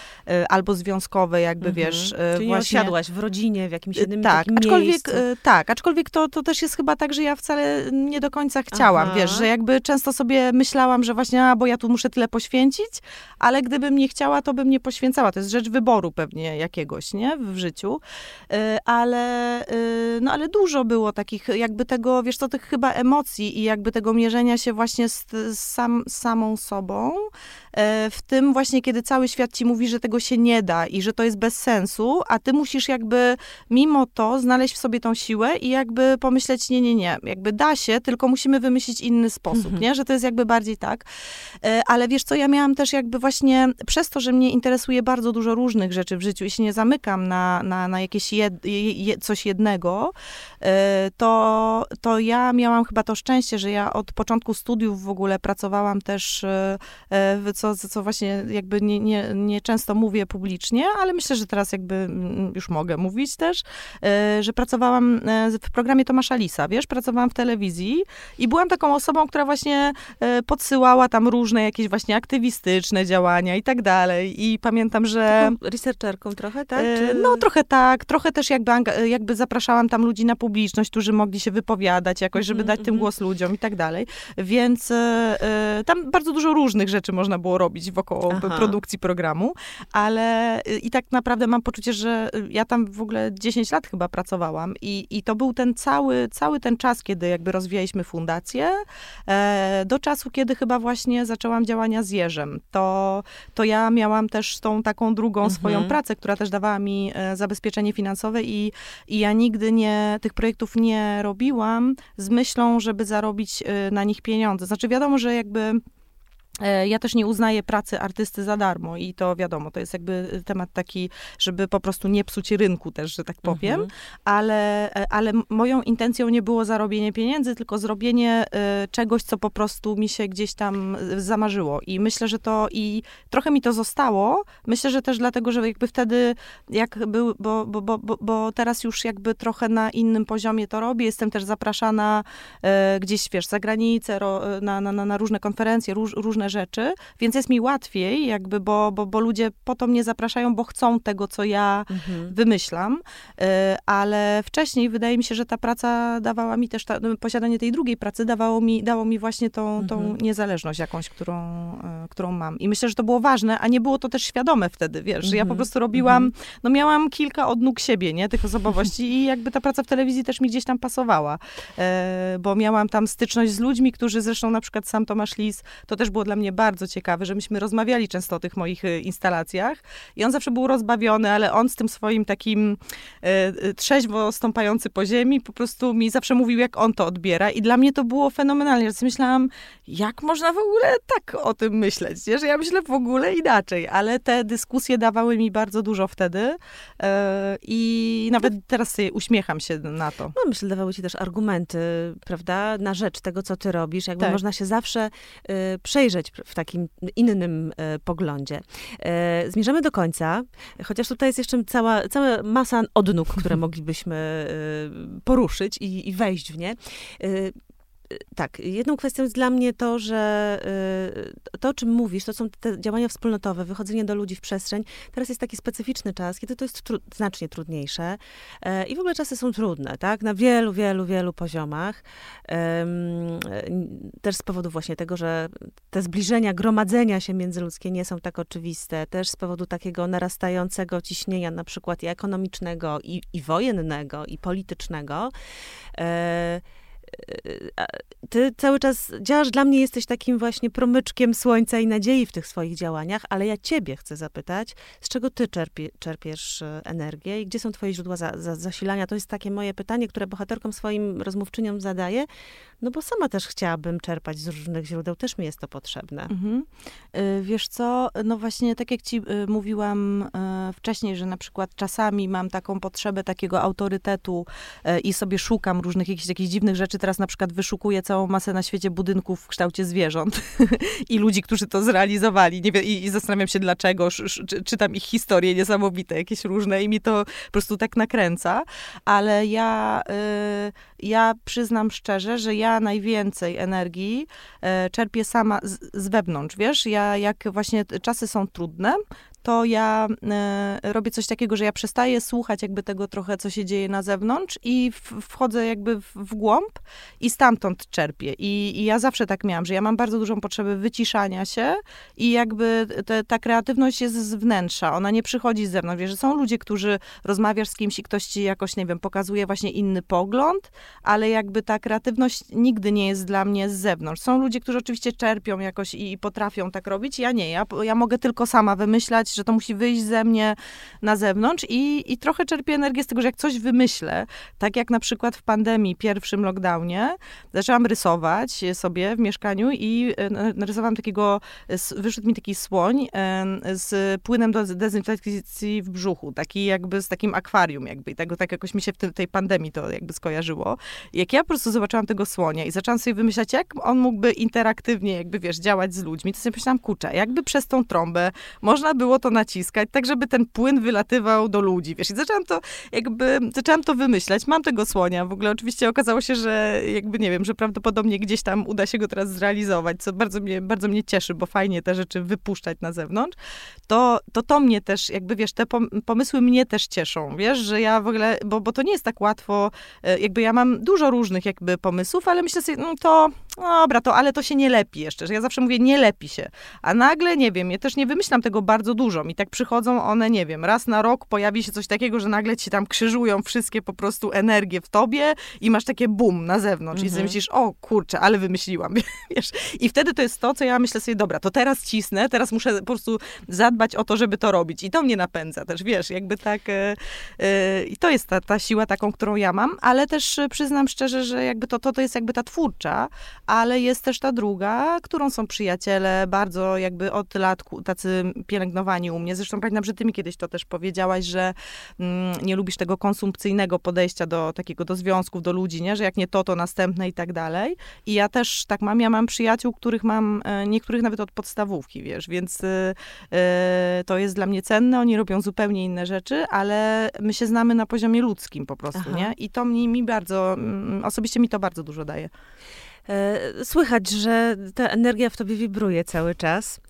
albo związkowe, jakby Mhm. wiesz, y, Czyli nie właśnie... osiadłaś w rodzinie, w jakimś jednym Tak, takim aczkolwiek, miejscu. e, tak, aczkolwiek to, to też jest chyba tak, że ja wcale nie do końca chciałam, Aha. wiesz, że jakby często sobie myślałam, że właśnie, a, bo ja tu muszę tyle poświęcić, ale gdybym nie chciała, to bym nie poświęcała. To jest rzecz wyboru pewnie jakiegoś, nie, w życiu. Ale, no ale dużo było takich, jakby tego, wiesz co, tych chyba emocji i jakby tego mierzenia się właśnie z, z, sam, samą sobą, w tym właśnie, kiedy cały świat ci mówi, że tego się nie da i że to jest bez sensu, a ty musisz jakby mimo to znaleźć w sobie tą siłę i jakby pomyśleć, nie, nie, nie, jakby da się, tylko musimy wymyślić inny sposób, Mhm. nie, że to jest jakby bardziej tak. E, Ale wiesz co, ja miałam też jakby właśnie, przez to, że mnie interesuje bardzo dużo różnych rzeczy w życiu i się nie zamykam na, na, na jakieś jed, je, coś jednego, e, to, to ja miałam chyba to szczęście, że ja od początku studiów w ogóle pracowałam też, e, e, w co, co właśnie jakby nie, nie, nie często mówię publicznie, ale myślę, że teraz jakby mm, już mogę mówić też, e, że pracowałam e, w programie Tomasza Lisa, wiesz, pracowałam w telewizji i byłam taką osobą, która właśnie e, podsyłała tam różne jakieś właśnie aktywistyczne działania i tak dalej i pamiętam, że... Taką researcherką trochę, tak? Czy... No trochę tak, trochę też jakby, jakby zapraszałam tam ludzi na publiczność, którzy mogli się wypowiadać jakoś, żeby Mhm, dać tym mhm. głos ludziom i tak dalej. Więc tam bardzo dużo różnych rzeczy można było robić wokoło Aha. produkcji programu, ale e, i tak naprawdę mam poczucie, że e, ja tam w ogóle 10 lat chyba pracowałam i, i to był ten cały, cały ten czas, kiedy jakby rozwijaliśmy fundację, e, do czasu, kiedy chyba właśnie zaczęłam działania z Jerzem. To, to ja miałam też tą taką drugą Mhm. swoją pracę, która też dawała mi e, zabezpieczenie finansowe i, i ja nigdy nie, tych projektów nie robiłam z myślą, żeby zarobić e, na nich pieniądze. Znaczy wiadomo, że jakby ja też nie uznaję pracy artysty za darmo i to wiadomo, to jest jakby temat taki, żeby po prostu nie psuć rynku też, że tak powiem, Mhm. ale, e, ale moją intencją nie było zarobienie pieniędzy, tylko zrobienie e, czegoś, co po prostu mi się gdzieś tam e, zamarzyło. I myślę, że to i trochę mi to zostało. Myślę, że też dlatego, że jakby wtedy, jak był, bo, bo, bo, bo, teraz już jakby trochę na innym poziomie to robię. Jestem też zapraszana e, gdzieś, wiesz, za granicę, na, na na różne konferencje, róż, różne rzeczy, więc jest mi łatwiej jakby, bo, bo, bo ludzie po to mnie zapraszają, bo chcą tego, co ja Mhm. wymyślam, y, ale wcześniej wydaje mi się, że ta praca dawała mi też, ta, no, posiadanie tej drugiej pracy dawało mi, dało mi właśnie tą, tą Mhm. niezależność jakąś, którą, y, którą mam. I myślę, że to było ważne, a nie było to też świadome wtedy, wiesz, że ja po Mhm. prostu robiłam, no miałam kilka odnóg siebie, nie, tych osobowości i jakby ta praca w telewizji też mi gdzieś tam pasowała, e, bo miałam tam styczność z ludźmi, którzy zresztą na przykład sam Tomasz Lis, to też było dla mnie bardzo ciekawe, że myśmy rozmawiali często o tych moich e, instalacjach i on zawsze był rozbawiony, ale on z tym swoim takim e, e, trzeźwo stąpający po ziemi po prostu mi zawsze mówił, jak on to odbiera i dla mnie to było fenomenalnie, że myślałam, jak można w ogóle tak o tym myśleć, nie? że ja myślę w ogóle inaczej, ale te dyskusje dawały mi bardzo dużo wtedy e, i nawet teraz sobie uśmiecham się na to. No myślę, dawały ci też argumenty, prawda, na rzecz tego, co ty robisz. Jakby Tak. można się zawsze y, przejrzeć pr- w takim innym y, poglądzie. Y, zmierzamy do końca, chociaż tutaj jest jeszcze cała, cała masa odnóg, które moglibyśmy y, poruszyć i, i wejść w nie. Tak, jedną kwestią jest dla mnie to, że y, to, o czym mówisz, to są te działania wspólnotowe, wychodzenie do ludzi w przestrzeń. Teraz jest taki specyficzny czas, kiedy to jest tru- znacznie trudniejsze e, i w ogóle czasy są trudne, tak? Na wielu, wielu, wielu poziomach. E, też z powodu właśnie tego, że te zbliżenia, gromadzenia się międzyludzkie nie są tak oczywiste. Też z powodu takiego narastającego ciśnienia, na przykład i ekonomicznego, i, i wojennego, i politycznego. Ty cały czas działasz, dla mnie jesteś takim właśnie promyczkiem słońca i nadziei w tych swoich działaniach, ale ja ciebie chcę zapytać, z czego ty czerpie, czerpiesz e, energię i gdzie są twoje źródła za, za, zasilania? To jest takie moje pytanie, które bohaterkom swoim rozmówczyniom zadaję. No bo sama też chciałabym czerpać z różnych źródeł, też mi jest to potrzebne. Mhm. Y, wiesz co, no właśnie tak jak ci y, mówiłam y, wcześniej, że na przykład czasami mam taką potrzebę takiego autorytetu i sobie szukam różnych jakichś, jakichś dziwnych rzeczy. Teraz na przykład wyszukuję całą masę na świecie budynków w kształcie zwierząt [LAUGHS] i ludzi, którzy to zrealizowali. Nie i, i zastanawiam się dlaczego, czytam ich historie niesamowite, jakieś różne i mi to po prostu tak nakręca. Ale ja, ja przyznam szczerze, że ja najwięcej energii e, czerpię sama z, z wewnątrz, wiesz? Ja jak właśnie czasy są trudne, to ja e, robię coś takiego, że ja przestaję słuchać jakby tego trochę, co się dzieje na zewnątrz i w, wchodzę jakby w, w głąb i stamtąd czerpię. I, I, ja zawsze tak miałam, że ja mam bardzo dużą potrzebę wyciszania się i jakby te, ta kreatywność jest z wnętrza, ona nie przychodzi z zewnątrz. Wiesz, że są ludzie, którzy rozmawiasz z kimś i ktoś ci jakoś, nie wiem, pokazuje właśnie inny pogląd, ale jakby ta kreatywność nigdy nie jest dla mnie z zewnątrz. Są ludzie, którzy oczywiście czerpią jakoś i, i potrafią tak robić, ja nie. Ja, ja mogę tylko sama wymyślać, że to musi wyjść ze mnie na zewnątrz i, i trochę czerpię energię z tego, że jak coś wymyślę, tak jak na przykład w pandemii, pierwszym lockdownie, zaczęłam rysować sobie w mieszkaniu i e, narysowałam takiego, wyszedł mi taki słoń z płynem do dezynfekcji w brzuchu, taki jakby z takim akwarium jakby i tego tak jakoś mi się w tej pandemii to jakby skojarzyło. Jak ja po prostu zobaczyłam tego słonia i zaczęłam sobie wymyślać, jak on mógłby interaktywnie jakby, wiesz, działać z ludźmi, to sobie myślałam, kurczę, jakby przez tą trąbę można było to naciskać, tak żeby ten płyn wylatywał do ludzi, wiesz. I zaczęłam to jakby, zaczęłam to wymyślać. Mam tego słonia. W ogóle oczywiście okazało się, że jakby, nie wiem, że prawdopodobnie gdzieś tam uda się go teraz zrealizować, co bardzo mnie, bardzo mnie cieszy, bo fajnie te rzeczy wypuszczać na zewnątrz. To to, to mnie też, jakby, wiesz, te pomysły mnie też cieszą, wiesz, że ja w ogóle, bo, bo to nie jest tak łatwo, e, jakby ja mam dużo różnych jakby pomysłów, ale myślę sobie, no to, dobra, to, ale to się nie lepi jeszcze, że ja zawsze mówię, nie lepi się. A nagle, nie wiem, ja też nie wymyślam tego bardzo dużo, dużo. I tak przychodzą one, nie wiem, raz na rok pojawi się coś takiego, że nagle ci tam krzyżują wszystkie po prostu energie w tobie i masz takie bum na zewnątrz. Mhm. I myślisz, o kurczę, ale wymyśliłam, [LAUGHS] wiesz. I wtedy to jest to, co ja myślę sobie, dobra, to teraz cisnę, teraz muszę po prostu zadbać o to, żeby to robić. I to mnie napędza też, wiesz, jakby tak. E, e, I to jest ta, ta siła taką, którą ja mam, ale też przyznam szczerze, że jakby to, to, to jest jakby ta twórcza, ale jest też ta druga, którą są przyjaciele, bardzo jakby od lat tacy pielęgnowani u mnie. Zresztą pamiętam, że ty mi kiedyś to też powiedziałaś, że mm, nie lubisz tego konsumpcyjnego podejścia do takiego, do związków, do ludzi, nie? Że jak nie to, to następne i tak dalej. I ja też tak mam, ja mam przyjaciół, których mam, e, niektórych nawet od podstawówki, wiesz, więc y, y, to jest dla mnie cenne, oni robią zupełnie inne rzeczy, ale my się znamy na poziomie ludzkim po prostu, Aha. nie? I to mi, mi bardzo, mm, osobiście mi to bardzo dużo daje. Słychać, że ta energia w tobie wibruje cały czas.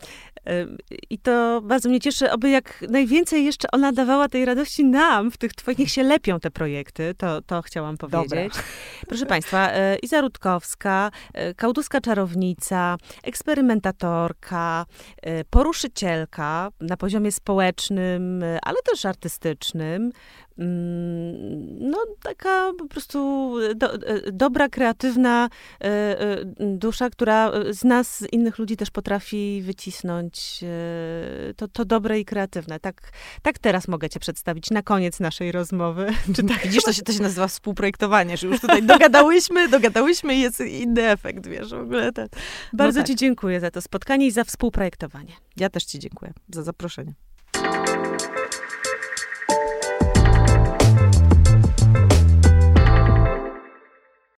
I to bardzo mnie cieszy, aby jak najwięcej jeszcze ona dawała tej radości nam, w tych twoich, niech się lepią te projekty, to, to chciałam powiedzieć. Dobra. Proszę Państwa, e, Iza Rutkowska, e, kautuska czarownica, eksperymentatorka, e, poruszycielka na poziomie społecznym, ale też artystycznym, no, taka po prostu do, e, dobra, kreatywna e, e, dusza, która z nas, z innych ludzi też potrafi wycisnąć to, to dobre i kreatywne. Tak, tak teraz mogę cię przedstawić na koniec naszej rozmowy. [LAUGHS] Czy tak? Widzisz, to się, to się nazywa współprojektowanie, że już tutaj [LAUGHS] dogadałyśmy, dogadałyśmy i jest inny efekt, wiesz, w ogóle. Ten. No Bardzo tak. ci dziękuję za to spotkanie i za współprojektowanie. Ja też ci dziękuję za zaproszenie.